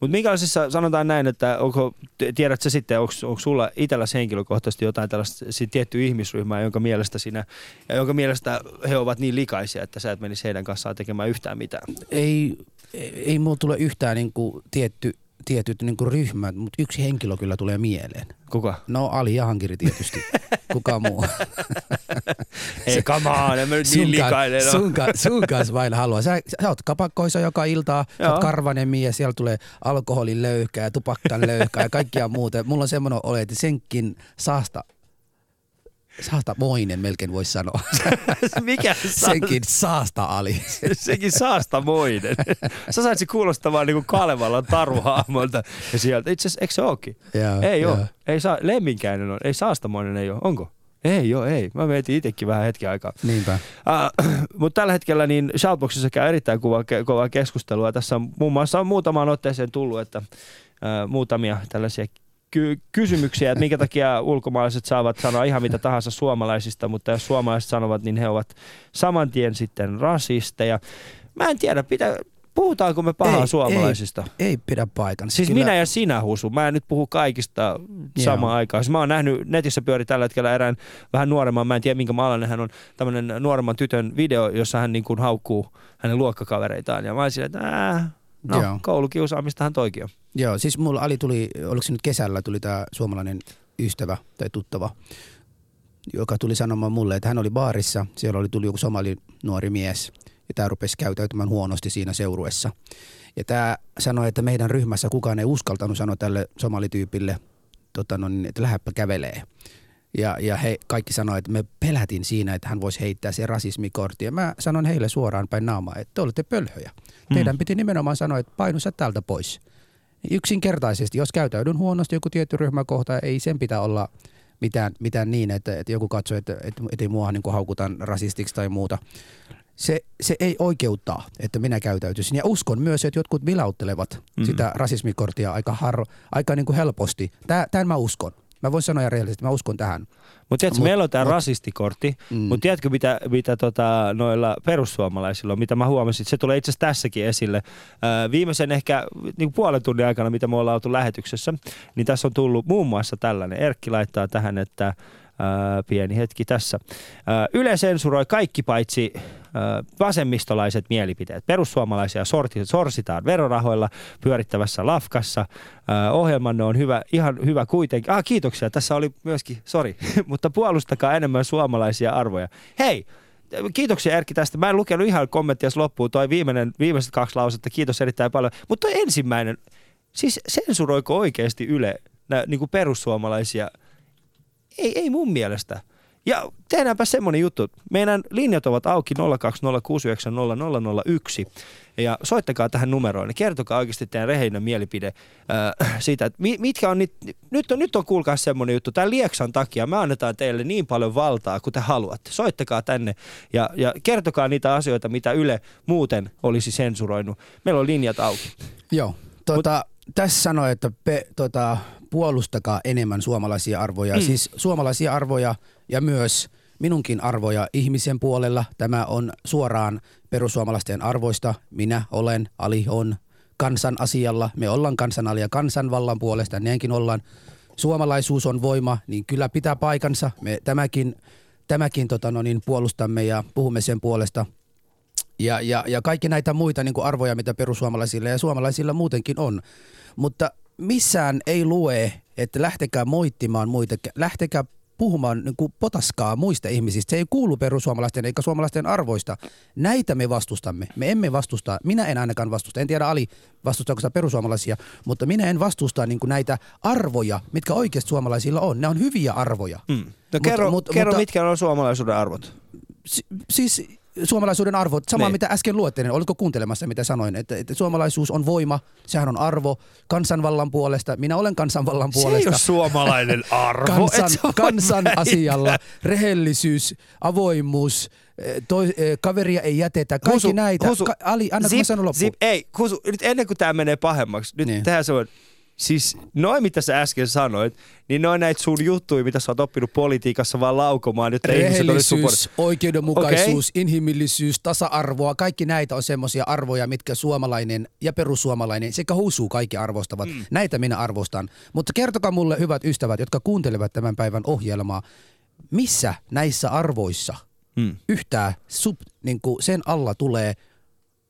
Mutta minkälaisissa, sanotaan näin, että onko, tiedätkö sitten, onko, onko sulla itselläsi henkilökohtaisesti jotain tällaista tiettyä ihmisryhmää, jonka mielestä sinä, ja jonka mielestä he ovat niin likaisia, että sä et menisi heidän kanssaan tekemään yhtään mitään? Ei, ei, ei mulla tule yhtään niin kuin tietty tietyt niin kuin ryhmät, mutta yksi henkilö kyllä tulee mieleen. Kuka? No Ali Jahankiri tietysti. Kuka muu? Ei, come on, en mä nyt niin likainen sun, sun, sun kanssa vain haluaa. Sä, sä oot kapakkoissa joka ilta, sä oot karvanen mies, siellä tulee alkoholin löyhkää, tupakkan löyhkää ja kaikkia muuta. Mulla on semmoinen olo, että senkin saasta saastamoinen melkein voisi sanoa. Mikä Senkin saasta Ali. Sekin saastamoinen. Sä sait se kuulostamaan niinku Kalevalan taruhahmolta. Ja sieltä, itse asiassa, eikö se ookin? Joo, ei joo. oo. Ei saa, lemminkäinen on. Ei saastamoinen ei oo. Onko? Ei joo, ei. Mä mietin itsekin vähän hetken aikaa. Niinpä. Uh, mutta tällä hetkellä niin Shoutboxissa käy erittäin kuva, ke, kovaa keskustelua. Tässä on muun muassa on muutamaan otteeseen tullut, että uh, muutamia tällaisia ky- kysymyksiä, että minkä takia ulkomaalaiset saavat sanoa ihan mitä tahansa suomalaisista, mutta jos suomalaiset sanovat, niin he ovat saman tien sitten rasisteja. Mä en tiedä, pitää, puhutaanko me pahaa Ei, suomalaisista? Ei, ei pidä paikan. Siis minä ja sinä, Husu. Mä en nyt puhu kaikista samaan Joo. aikaan. Siis mä oon nähnyt, netissä pyöri tällä hetkellä erään vähän nuoremman, mä en tiedä minkä maalainen hän on, tämmönen nuoremman tytön video, jossa hän niin kuin haukkuu hänen luokkakavereitaan. Ja mä olisin, että ää, no, Joo. koulukiusaamistahan toikin on. Joo, siis mulla Ali tuli, oliko se nyt kesällä, tuli tämä suomalainen ystävä tai tuttava, joka tuli sanomaan mulle, että hän oli baarissa, siellä oli tuli joku somali nuori mies ja tämä rupesi käytäytymään huonosti siinä seuruessa. Ja tämä sanoi, että meidän ryhmässä kukaan ei uskaltanut sanoa tälle somalityypille, tota, no, niin, että lähdepä kävelee. Ja, ja he kaikki sanoivat, että me pelätin siinä, että hän voisi heittää se rasismikortti. Ja mä sanon heille suoraan päin naamaa, että te olette pölhöjä. Teidän piti nimenomaan sanoa, että painu sä täältä pois. Yksinkertaisesti, jos käytäydyn huonosti joku tietty ryhmäkohta, ei sen pitää olla mitään, mitään niin, että, että joku katsoo, että, että, että ei mua niin haukutaan rasistiksi tai muuta. Se, se ei oikeuttaa, että minä käytäytyisin. Ja uskon myös, että jotkut vilauttelevat mm. sitä rasismikorttia aika, har, aika niin kuin helposti. Tää, tämän mä uskon. Mä voin sanoa rehellisesti, mä uskon tähän. Mutta tiedätkö, Mut- meillä on tämä mut- rasistikortti, Mm. mutta tiedätkö mitä, mitä tota, noilla perussuomalaisilla on, mitä mä huomasin, se tulee itse asiassa tässäkin esille. Ää, viimeisen ehkä niin puolen tunnin aikana, mitä me ollaan oltu lähetyksessä, niin tässä on tullut muun muassa tällainen. Erkki laittaa tähän, että ää, pieni hetki tässä. Ää, Yle sensuroi kaikki paitsi vasemmistolaiset mielipiteet. Perussuomalaisia sorsitaan verorahoilla pyörittävässä lafkassa. Ohjelmanne on hyvä, ihan hyvä kuitenkin. Ah, kiitoksia. Tässä oli myöskin, sori, mutta puolustakaa enemmän suomalaisia arvoja. Hei, Kiitoksia Erkki tästä. Mä en lukenut ihan kommenttia loppuun. Toi viimeinen, viimeiset kaksi lausetta, kiitos erittäin paljon. Mutta ensimmäinen, siis sensuroiko oikeasti Yle nää, niin kuin perussuomalaisia? Ei, ei mun mielestä. Ja tehdäänpä semmonen juttu. Meidän linjat ovat auki 020690001 ja soittakaa tähän numeroon ja kertokaa oikeasti teidän rehellinen mielipide äh, siitä, että mi- mitkä on, nyt, nyt on, nyt on kuulkaa semmonen juttu. Tämän Lieksan takia me annetaan teille niin paljon valtaa kuin te haluatte. Soittakaa tänne ja, ja kertokaa niitä asioita, mitä Yle muuten olisi sensuroinut. Meillä on linjat auki. Joo. Tota, tässä sanoi, että pe, tota, puolustakaa enemmän suomalaisia arvoja. Mm. Siis suomalaisia arvoja ja myös minunkin arvoja ihmisen puolella. Tämä on suoraan perussuomalaisten arvoista. Minä olen, Ali on kansan asialla. Me ollaan kansan alia kansanvallan puolesta, näinkin ollaan. Suomalaisuus on voima, niin kyllä pitää paikansa. Me tämäkin, tämäkin tota, no niin, puolustamme ja puhumme sen puolesta. Ja, ja, ja kaikki näitä muita niin kuin arvoja, mitä perussuomalaisilla ja suomalaisilla muutenkin on. Mutta missään ei lue, että lähtekää moittimaan muita, lähtekää puhumaan niin kuin potaskaa muista ihmisistä. Se ei kuulu perussuomalaisten eikä suomalaisten arvoista. Näitä me vastustamme. Me emme vastusta, minä en ainakaan vastusta. En tiedä Ali, vastustaako sitä perussuomalaisia, mutta minä en vastusta niin kuin näitä arvoja, mitkä oikeasti suomalaisilla on. Ne on hyviä arvoja. Mm. No kerro, mutta, kerro mutta, mitkä on suomalaisuuden arvot. Si- siis suomalaisuuden arvot, sama Niin. mitä äsken luettelin, oliko kuuntelemassa mitä sanoin, että, että suomalaisuus on voima, sehän on arvo kansanvallan puolesta, minä olen kansanvallan Se ei puolesta. ole suomalainen arvo. kansan, kansan asialla, rehellisyys, avoimuus, eh, toi, eh, kaveria ei jätetä, kaikki Husu, näitä. Husu, Ka- Ali, anna kun mä sanon loppuun. Zip, ei, Husu, nyt ennen kuin tämä menee pahemmaksi, nyt Niin. niin. tehdään semmoinen, siis noin mitä sä äsken sanoit, niin noin näitä sun juttuja, mitä sä oot oppinut politiikassa vaan laukomaan, jotta. Rehellisyys, oikeudenmukaisuus, okay. inhimillisyys, tasa-arvoa, kaikki näitä on semmoisia arvoja, mitkä suomalainen ja perussuomalainen sekä husu kaikki arvostavat. Mm. Näitä minä arvostan. Mutta kertokaa mulle, hyvät ystävät, jotka kuuntelevat tämän päivän ohjelmaa, missä näissä arvoissa Mm. yhtään sub, niin kuin sen alla tulee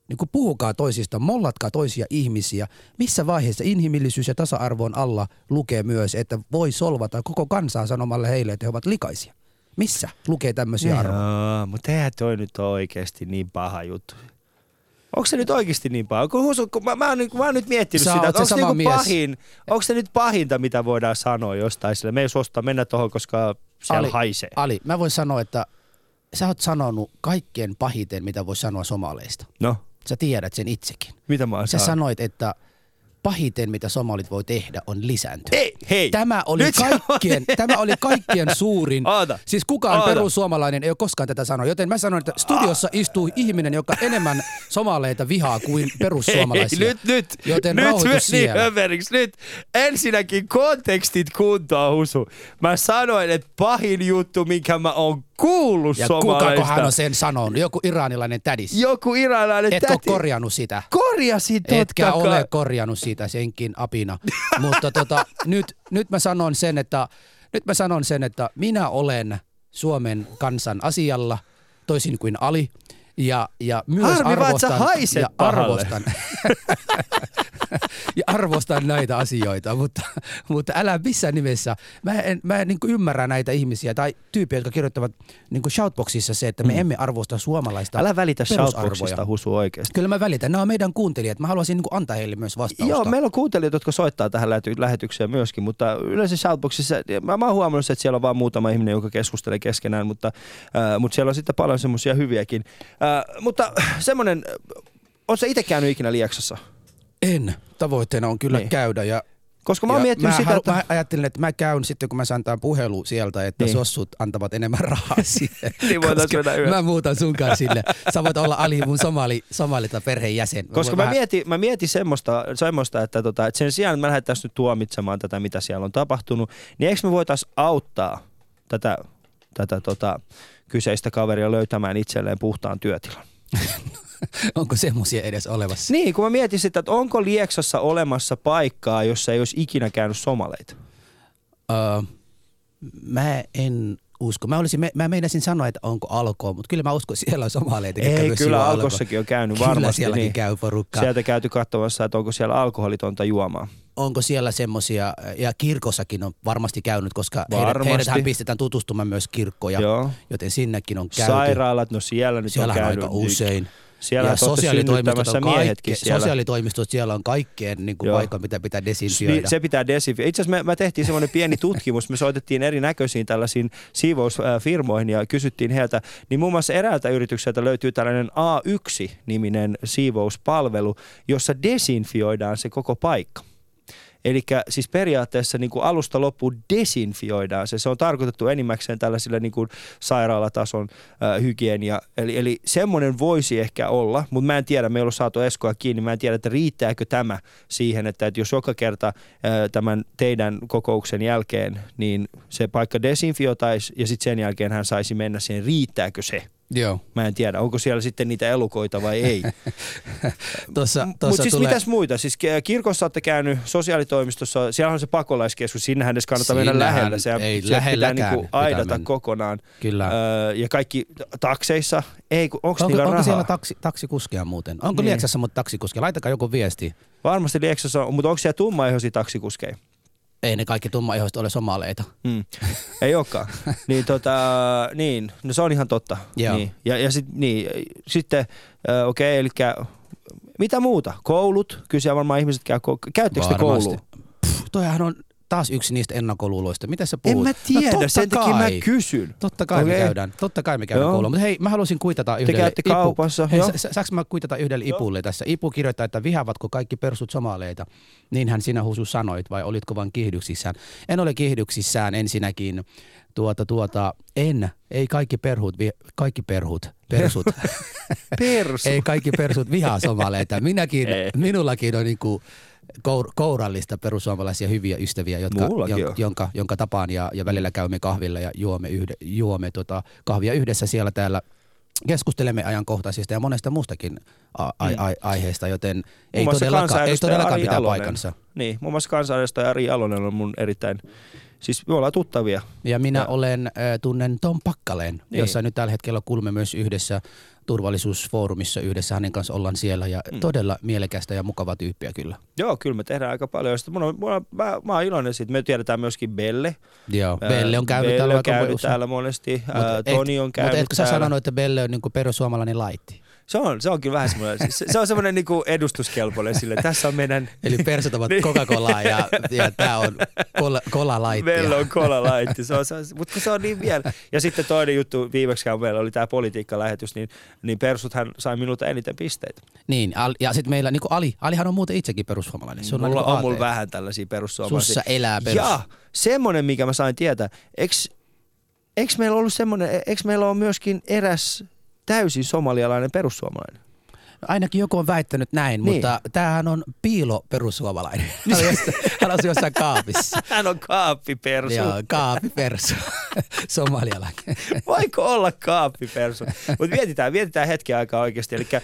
niin kuin puhukaa toisista, mollatkaa toisia ihmisiä. Missä vaiheessa inhimillisyys ja tasa-arvon alla lukee myös, että voi solvata koko kansaa sanomalla heille, että he ovat likaisia? Missä lukee tämmöisiä arvoja? Joo, mutta eihän toi nyt ole oikeasti niin paha juttu. Onko se nyt oikeasti niin paha? Kun Husu, kun mä, mä, oon, mä oon nyt miettinyt Sä sitä, että se onko se niinku mies. pahin, onko se nyt pahinta, mitä voidaan sanoa jostain sille. Me ei suosta mennä tuohon, koska siellä Ali, haisee. Ali, mä voin sanoa, että sä oot sanonut kaikkien pahiten, mitä voi sanoa somaleista. No, Sä tiedät sen itsekin. mitä mä Sä sanoit, että pahiten, mitä somalit voi tehdä, on lisääntyä. Ei, hei. Tämä oli, Nyt kaikkien, tämä oli kaikkien suurin. Oota. Siis kukaan Oota. perussuomalainen ei ole koskaan tätä sanonut. Joten mä sanon, että studiossa istuu ihminen, joka enemmän somaleita vihaa kuin perussuomalaisia. Hei, nyt, nyt, Joten nyt meni niin siellä. höveriksi. Nyt ensinnäkin kontekstit kuntoon, Husu. Mä sanoin, että pahin juttu, minkä mä oon kuullut Ja somaleista. kukakohan on sen sanonut? Joku iranilainen tädis. Joku iranilainen ole täti. korjannut sitä. Korjasin totta Etkä kai. ole korjannut sitä senkin apina. Mutta tota, nyt, nyt mä sanon sen, että nyt mä sanon sen, että minä olen Suomen kansan asialla, toisin kuin Ali. Ja, ja myös Harmi vaan, että arvostan, sä haiset ja arvostan, ja arvostan näitä asioita, mutta, mutta älä missään nimessä. Mä en, mä en niin ymmärrä näitä ihmisiä tai tyyppejä, jotka kirjoittavat niin shoutboxissa se, että me emme arvosta suomalaista Mm. Älä välitä shoutboxista, Husu, oikeasti. Kyllä mä välitän. Nämä on meidän kuuntelijat. Mä haluaisin niin antaa heille myös vastausta. Joo, meillä on kuuntelijat, jotka soittaa tähän lähety- lähetykseen myöskin, mutta yleensä Shoutboxissa, mä, mä oon huomannut, että siellä on vain muutama ihminen, joka keskustelee keskenään, mutta, äh, mutta siellä on sitten paljon semmoisia hyviäkin. Äh, mutta semmoinen, on se itse käynyt ikinä Lieksassa? En. Tavoitteena on kyllä Niin. käydä. Ja, Koska mä oon miettinyt mä, sitä, halu- että... mä ajattelin, että mä käyn sitten, kun mä saan tämän puhelu sieltä, että Niin. sossut antavat enemmän rahaa siihen. Niin Koska mennä yhdessä. Mä muutan sun kanssa sille. Sä voit olla Ali mun somali, somalita perheenjäsen. Koska voin mä vähän- mietin, mä mietin semmoista, semmoista että, tota, että sen sijaan, että mä lähdettäisiin nyt tuomitsemaan tätä, mitä siellä on tapahtunut, niin eikö me voitaisiin auttaa tätä, tätä tota, kyseistä kaveria löytämään itselleen puhtaan työtilan? Onko semmoisia edes olevassa? Niin, kun mä mietin sitä, että onko Lieksassa olemassa paikkaa, jossa ei olisi ikinä käynyt somaleita. Öö, mä en usko. Mä, olisin, mä, mä meinasin sanoa, että onko alkoa, mutta kyllä mä uskon, että siellä on somaleita. Ei, kyllä Alkossakin on käynyt Kyllä varmasti. sielläkin niin. käy porukkaa. Sieltä käyty katsomassa, että onko siellä alkoholitonta juomaa. Onko siellä semmoisia, ja kirkossakin on varmasti käynyt, koska heidät, Varmasti. heidäthän pistetään tutustumaan myös kirkkoja, Joo. joten sinnekin on käyty. Sairaalat, no siellä nyt siellä on on käynyt. aika usein. Siellä ja sosiaalitoimistot on kaikke, siellä. sosiaalitoimistot siellä on kaikkeen niin kuin Joo. paikka, mitä pitää desinfioida. Se pitää desinfioida. Itse asiassa me, me tehtiin semmoinen pieni tutkimus. Me soitettiin erinäköisiin tällaisiin siivousfirmoihin ja kysyttiin heiltä. Niin muun muassa eräältä yritykseltä löytyy tällainen A1-niminen siivouspalvelu, jossa desinfioidaan se koko paikka. Eli siis periaatteessa niin kuin alusta loppuun desinfioidaan se. Se on tarkoitettu enimmäkseen tällaisille niin kuin sairaalatason äh, hygienia. Eli, eli semmoinen voisi ehkä olla, mutta mä en tiedä, me ei ole saatu Eskoa kiinni, mä en tiedä, että riittääkö tämä siihen, että, että jos joka kerta äh, tämän teidän kokouksen jälkeen, niin se paikka desinfioitaisi ja sitten sen jälkeen hän saisi mennä siihen, riittääkö se? Joo. Mä en tiedä, onko siellä sitten niitä elukoita vai ei. Tuossa, Mutta tuossa siis tulee... mitäs muita? Siis ki- kirkossa olette käynyt, sosiaalitoimistossa, siellä on se pakolaiskeskus, sinnehän edes kannattaa mennä Sinnehän lähellä. Se, ei se pitää niinku pitää aidata mennä. kokonaan. Kyllä. Öö, ja kaikki takseissa, ei, onko onko, niillä onko rahaa? siellä taksi, taksikuskia muuten? Onko Niin. niin. Lieksassa mutta taksikuskia? Laitakaa joku viesti. Varmasti Lieksassa on, mutta onko siellä tummaihoisia taksikuskeja? Ei ne kaikki tummaihoiset ole somaleita. Mm. Ei olekaan. niin, tota, niin, no se on ihan totta. Joo. Niin. Ja, ja sit, niin, sitten, äh, okei, okay, eli mitä muuta? Koulut? Kyllä siellä varmaan ihmiset käy, ko- käyttekö te koulua? Pff, toihan on taas yksi niistä ennakkoluuloista. Mitä sä En puhut? mä tiedä, totta sen takia mä kysyn. Totta kai okay. Me käydään. Totta kai me käydään Joo. kouluun. Mutta hei, mä haluaisin kuitata yhdelle käytte Ipu. kaupassa, Hei, joo. sa- sa- saanko mä kuitata yhdelle Ipulle tässä? Ipu kirjoittaa, että vihaavatko kaikki persut somaleita? Niinhän sinä Husu sanoit, vai olitko vain kiihdyksissään? En ole kiihdyksissään ensinnäkin. Tuota, tuota, en. Ei kaikki perhut, vi- kaikki perhut, persut. Persu. ei kaikki persut vihaa somaleita. Minäkin, Ei. minullakin on niinku kour- kourallista perussuomalaisia hyviä ystäviä, jotka, jon- on. jonka, jonka tapaan ja, ja välillä käymme kahvilla ja juomme, yhde, juomme tota, kahvia yhdessä siellä täällä. Keskustelemme ajankohtaisista ja monesta muustakin a- a- a- aiheesta, joten ei Mm. todellakaan, ei todellakaan Ari pitää Jalonen. paikansa. Niin, muun muassa kansanedustaja Ari Jalonen on mun erittäin, siis me ollaan tuttavia. Ja minä Ja- olen, äh, tunnen Tom Pakkaleen, niin. jossa nyt tällä hetkellä kulme myös yhdessä turvallisuusfoorumissa yhdessä hänen kanssa ollaan siellä ja mm. todella mielekästä ja mukava tyyppiä kyllä. Joo, kyllä me tehdään aika paljon. Ja sitten mun on, mun on, mä, mä oon iloinen siitä. Me tiedetään myöskin Belle. Joo, Ää, Belle on käynyt Belle täällä on käynyt usein. täällä monesti. Mut et- Toni on käynyt Mutta etkö sä sanonut, että Belle on niinku perussuomalainen laitti? Se on, se on kyllä vähän semmoinen, se, se on semmoinen niinku edustuskelpoinen sille. Tässä on meidän... Eli persut ovat Niin. Coca-Colaa ja, ja tämä on cola, light. Meillä on cola light, se on, se on, mutta kun se on niin vielä. Ja sitten toinen juttu, viimeksi kun meillä oli tämä politiikkalähetys, niin, niin persuthan sai minulta eniten pisteitä. Niin, ja sitten meillä niinku Ali, Alihan on muuten itsekin perussuomalainen. Se on mulla niinku on mulla vähän tällaisia perussuomalaisia. Sussa elää perus. Ja semmoinen, mikä mä sain tietää, eks, eks meillä ollut semmoinen, eks meillä on myöskin eräs täysin somalialainen perussuomalainen? Ainakin joku on väittänyt näin, Niin. mutta tämähän on piilo perussuomalainen. Hän on jossain- Hän jossain kaapissa. Hän on kaappipersu. Joo, kaapi persu. Somalialainen. Voiko olla kaappipersu? Mutta mietitään, mietitään hetken aikaa oikeasti. Eli äh,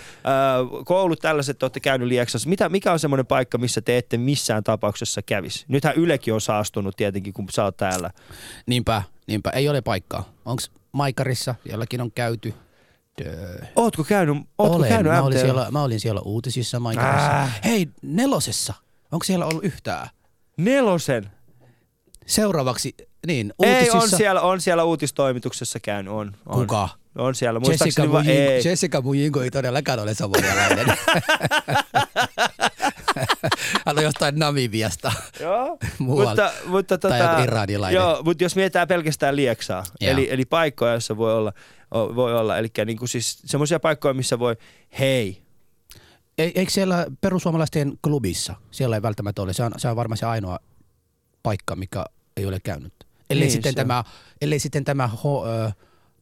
koulut tällaiset, te olette käynyt Lieksassa. Mitä, mikä on semmoinen paikka, missä te ette missään tapauksessa kävisi? Nythän Ylekin on saastunut tietenkin, kun sä oot täällä. Niinpä, niinpä. Ei ole paikkaa. Onko Maikarissa? Jollakin on käyty. Dö. Ootko käynyt, ootko Olen. käynyt mä, olin MTL? siellä, mä olin siellä uutisissa Maikarissa. Äh. Hei, nelosessa. Onko siellä ollut yhtään? Nelosen. Seuraavaksi, niin, Ei, uutisissa. on siellä, on siellä uutistoimituksessa käynyt, on. on. Kuka? On siellä, Jessica vaan ei. Mujinko, Jessica Mujinko ei todellakaan ole somalialainen. Hän on jostain Namibiasta. Joo, mutta, mutta Tai tota, iranilainen. Joo, mutta jos mietitään pelkästään Lieksaa, Joo. eli, eli paikkoja, joissa voi olla, voi olla. Eli niin kuin siis semmoisia paikkoja, missä voi, hei, Ei, eikö siellä perussuomalaisten klubissa, siellä ei välttämättä ole, se on, se on varmaan se ainoa paikka, mikä ei ole käynyt. Ellei, Niin, sitten, tämä, ellei sitten tämä ho, ö,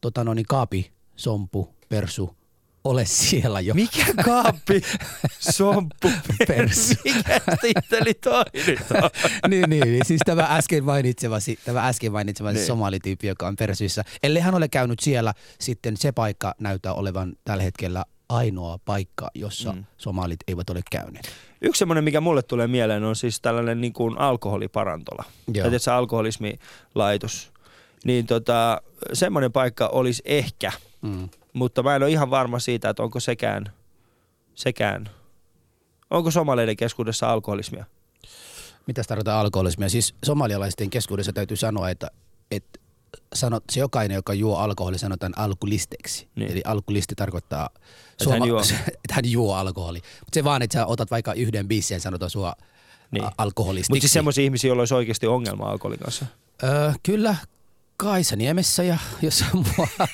tota no niin, kaapi, sompu, persu ole siellä jo. mikä kaappi, somppu, Persu. mikä titteli toi nyt on? niin, niin, niin, siis tämä äsken mainitsemasi, tämä äsken mainitsemasi Niin. somalityyppi, joka on persyissä. Ellei hän ole käynyt siellä, sitten se paikka näyttää olevan tällä hetkellä ainoa paikka, jossa Mm. mm. somalit eivät ole käyneet. Yksi semmoinen, mikä mulle tulee mieleen, on siis tällainen niin kuin alkoholiparantola. Joo. Tai se alkoholismilaitos. Niin tota, semmoinen paikka olisi ehkä, Mm. Mutta mä en ole ihan varma siitä, että onko sekään, sekään, onko somaleiden keskuudessa alkoholismia? Mitä tarkoittaa alkoholismia? Siis somalialaisten keskuudessa täytyy sanoa, että, että sanot, se jokainen, joka juo alkoholi, sanotaan alkulisteksi. Niin. Eli alkulisti tarkoittaa, Että hän juo. että hän juo alkoholi. Mutta se vaan, että sä otat vaikka yhden biisin sanotaan sua niin. alkoholistiksi. Mutta siis semmoisia ihmisiä, joilla olisi oikeasti ongelma alkoholin kanssa. Öö, kyllä Kaisaniemessä ja jossain muualla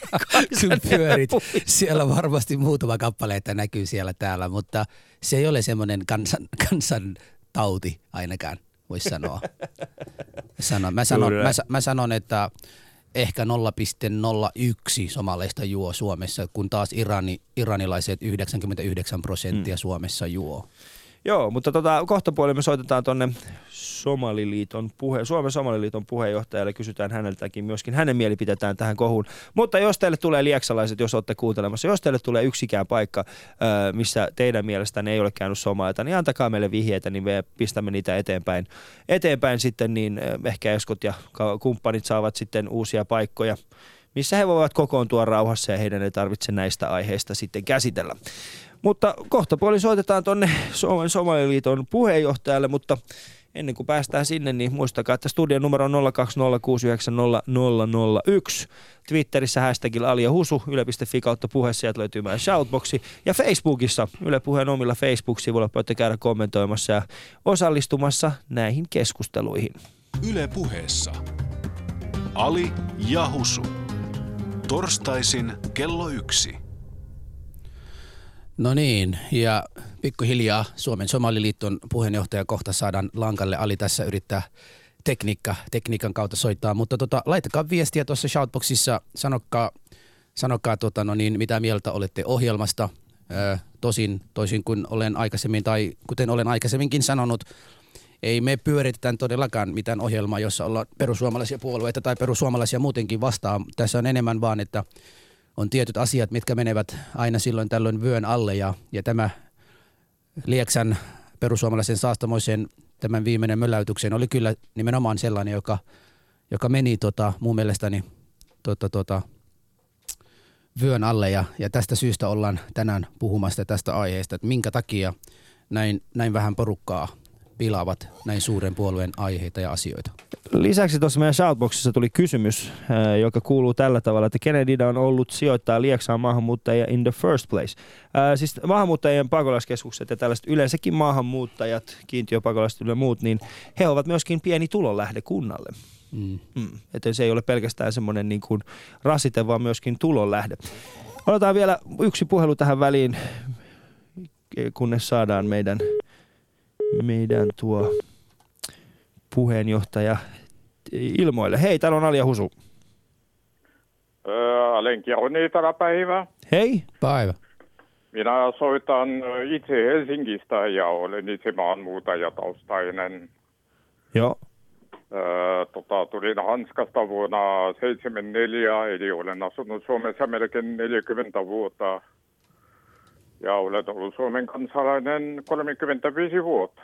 kun pyörit. Siellä varmasti muutama kappale, että näkyy siellä täällä, mutta se ei ole semmoinen kansan, kansan tauti ainakaan, voisi sanoa. Sanon, mä, sanon, Kyllä. mä, mä sanon, että ehkä 0,01 somaleista juo Suomessa, kun taas Irani, iranilaiset 99 prosenttia Mm. Suomessa juo. Joo, mutta tota, kohta puolella me soitetaan tonne Somaliliiton puhe, Suomen Somaliliiton puheenjohtajalle, kysytään häneltäkin myöskin hänen mielipiteetään tähän kohuun. Mutta jos teille tulee lieksalaiset, jos olette kuuntelemassa, jos teille tulee yksikään paikka, missä teidän mielestänne ei ole käynyt somalita, niin antakaa meille vihjeitä, niin me pistämme niitä eteenpäin. Eteenpäin sitten, niin ehkä Eskot ja kumppanit saavat sitten uusia paikkoja missä he voivat kokoontua rauhassa ja heidän ei tarvitse näistä aiheista sitten käsitellä. Mutta kohta puolin soitetaan tuonne Suomen Somaliliiton puheenjohtajalle, mutta ennen kuin päästään sinne, niin muistakaa, että studion numero on 020690001. Twitterissä hashtagilla Ali ja Husu, yle.fi kautta puhe, sieltä löytyy meidän shoutboxi. Ja Facebookissa, Yle Puheen omilla Facebook-sivuilla voitte käydä kommentoimassa ja osallistumassa näihin keskusteluihin. Yle puheessa. Ali ja Husu. Torstaisin kello yksi. No niin, ja pikkuhiljaa Suomen Somaliliiton puheenjohtaja kohta saadaan lankalle. Ali tässä yrittää tekniikka, tekniikan kautta soittaa, mutta tota, laittakaa viestiä tuossa shoutboxissa, sanokaa, sanokaa tota, no niin, mitä mieltä olette ohjelmasta. Ö, tosin toisin kuin olen aikaisemmin, tai kuten olen aikaisemminkin sanonut, ei me pyöritetä todellakaan mitään ohjelmaa, jossa ollaan perussuomalaisia puolueita tai perussuomalaisia muutenkin vastaan. Tässä on enemmän vaan, että on tietyt asiat, mitkä menevät aina silloin tällöin vyön alle ja, ja tämä Lieksän perussuomalaisen saastamoisen tämän viimeinen mölläytyksen oli kyllä nimenomaan sellainen, joka, joka meni tota, mun mielestäni tota, tota, vyön alle ja, ja tästä syystä ollaan tänään puhumassa tästä aiheesta, että minkä takia näin, näin vähän porukkaa pilaavat näin suuren puolueen aiheita ja asioita. Lisäksi tuossa meidän shoutboxissa tuli kysymys, äh, joka kuuluu tällä tavalla, että kenen idea on ollut sijoittaa Lieksaan maahanmuuttajia in the first place. Ää, siis maahanmuuttajien pakolaiskeskukset ja tällaiset yleensäkin maahanmuuttajat, kiintiöpakolaiset ja muut, niin he ovat myöskin pieni tulonlähde kunnalle. Mm. Mm. Että se ei ole pelkästään semmoinen niin kuin rasite, vaan myöskin tulonlähde. Otetaan vielä yksi puhelu tähän väliin, kunnes saadaan meidän, meidän tuo puheenjohtaja ilmoille. Hei, täällä on Alia Husu. Olen Kironi tällä päivää. Hei. Päivä. Minä soitan itse Helsingistä ja olen itse maanmuuttajataustainen. Joo. Öö, tota, tulin Hanskasta vuonna 1974, eli olen asunut Suomessa melkein 40 vuotta. Ja olen ollut Suomen kansalainen 35 vuotta.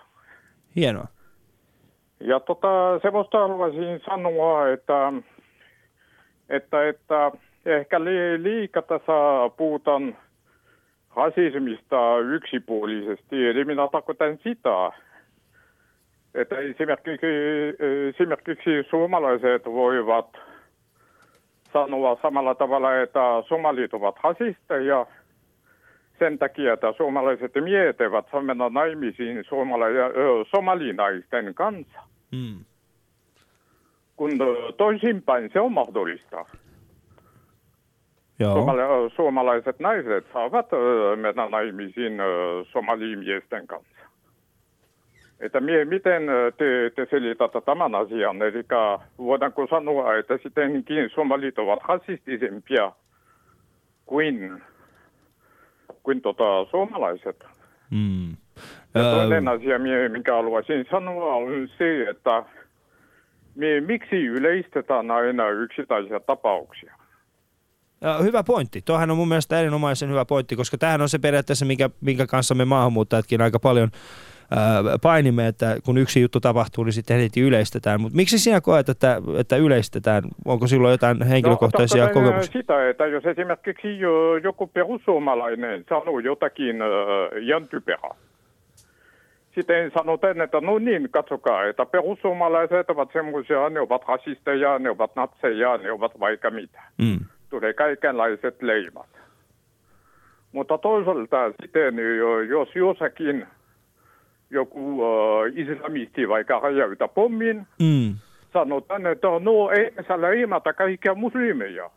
Hienoa. Ja tota, semmoista haluaisin sanoa, että, että, että ehkä li, liikaa tässä puhutaan rasismista yksipuolisesti. Eli minä tarkoitan sitä, että esimerkiksi, esimerkiksi suomalaiset voivat sanoa samalla tavalla, että somalit ovat rasisteja sen takia, että suomalaiset miettivät mennä naimisiin suomala- somalinaisten kanssa. Mm. Kun toisinpäin se on mahdollista. Joo. Suomala- suomalaiset naiset saavat mennä naimisiin somalimiesten kanssa. Että mie, miten te, te selitätte tämän asian? Eli voidaanko sanoa, että sittenkin somalit ovat rasistisempia kuin, kuin tota, suomalaiset? Mm. Ja toinen asia, minkä haluaisin sanoa, on se, että mie, miksi yleistetään aina yksittäisiä tapauksia? Hyvä pointti. Tuohan on mun mielestä erinomaisen hyvä pointti, koska tämähän on se periaatteessa, minkä, minkä kanssa me maahanmuuttajatkin aika paljon painimme, että kun yksi juttu tapahtuu, niin sitten heti yleistetään. Mutta miksi sinä koet, että, että yleistetään? Onko silloin jotain henkilökohtaisia no, kokemuksia? sitä, että jos esimerkiksi jo- joku perussuomalainen sanoo jotakin äh, ihan typerää, sitten sanotaan, että no niin, katsokaa, että perussuomalaiset ovat semmoisia, ne ovat rasisteja, ne ovat natseja, ne ovat vaikka mitä. Mm. Tulee kaikenlaiset leimat. Mutta toisaalta sitten, jo- jos jossakin joku äh, islamisti vaikka räjäytä pommin, Mm. sanotaan, että no ei saa leimata kaikkia muslimeja.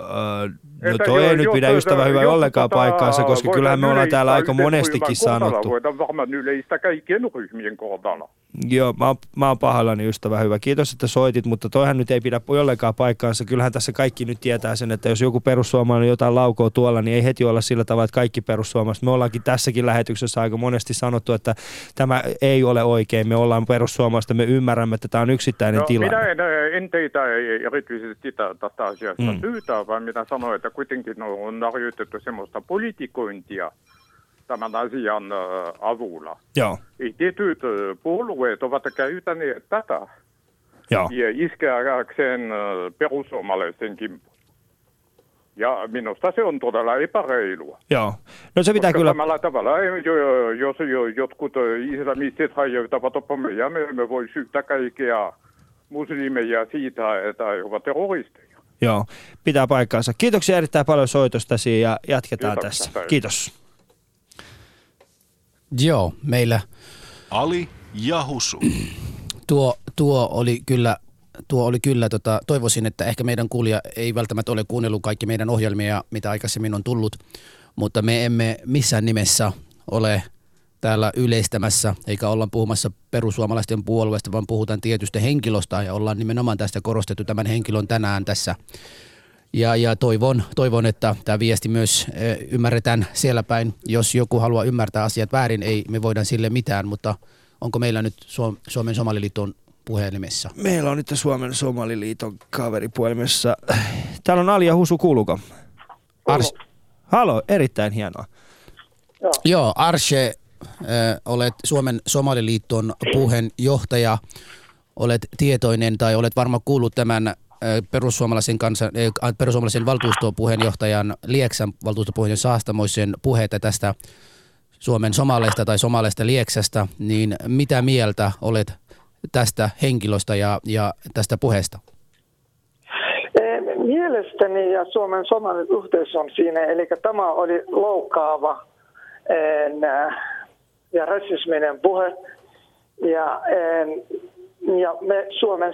Öö, no toi ei nyt pidä ystävä hyvä ollenkaan tota paikkaansa, koska kyllähän me ollaan täällä aika monestikin sanottu. Voidaan varmaan yleistää kaikkien ryhmien kohdalla. Joo, mä oon, mä oon pahallani ystävä hyvä. Kiitos, että soitit, mutta toihan nyt ei pidä ollenkaan paikkaansa. Kyllähän tässä kaikki nyt tietää sen, että jos joku perussuomalainen jotain laukoo tuolla, niin ei heti olla sillä tavalla, että kaikki perussuomalaiset. Me ollaankin tässäkin lähetyksessä aika monesti sanottu, että tämä ei ole oikein. Me ollaan perussuomalaiset, me ymmärrämme, että tämä on yksittäinen No, tilanne. minä en, en teitä erityisesti tä- tästä asiasta Mm. mm. syytä, vaan minä sanoin, että kuitenkin on harjoitettu semmoista politikointia tämän asian avulla. Joo, Ei tietyt puolueet ovat käytäneet tätä joo. ja iskeäkseen perussuomalaisten kimppuun. Ja minusta se on todella epäreilua. Joo. No se pitää Koska kyllä... Samalla tavalla, jo- jos jo, jotkut islamistit hajoitavat pommeja, me emme voi syyttää kaikkia muslimeja siitä, että he ovat terroristeja. Joo, pitää paikkaansa. Kiitoksia erittäin paljon soitostasi ja jatketaan Kiitoksia. tässä. Kiitos. Joo, meillä Ali ja Husu. tuo, tuo oli kyllä, tuo oli kyllä tota, toivoisin, että ehkä meidän kuulija ei välttämättä ole kuunnellut kaikki meidän ohjelmia, mitä aikaisemmin on tullut, mutta me emme missään nimessä ole täällä yleistämässä, eikä olla puhumassa perussuomalaisten puolueesta, vaan puhutaan tietystä henkilöstä ja ollaan nimenomaan tästä korostettu tämän henkilön tänään tässä. Ja, ja toivon, toivon, että tämä viesti myös ymmärretään siellä päin. Jos joku haluaa ymmärtää asiat väärin, ei me voidaan sille mitään, mutta onko meillä nyt Suom- Suomen Somaliliiton puhelimessa? Meillä on nyt Suomen Somaliliiton kaveri puhelimessa. Täällä on Alia Husu, kuuluuko? Ars- Halo, erittäin hienoa. Joo, Arshe, äh, olet Suomen Somaliliiton puheenjohtaja. Olet tietoinen tai olet varmaan kuullut tämän perussuomalaisen, kansan, perussuomalaisen valtuustopuheenjohtajan Lieksän valtuustopuheenjohtajan Saastamoisen puheita tästä Suomen somaleista tai somaleista Lieksasta, niin mitä mieltä olet tästä henkilöstä ja, ja tästä puheesta? Mielestäni ja Suomen somalin yhteys on siinä, eli tämä oli loukkaava ja rasisminen puhe. Ja, ja me Suomen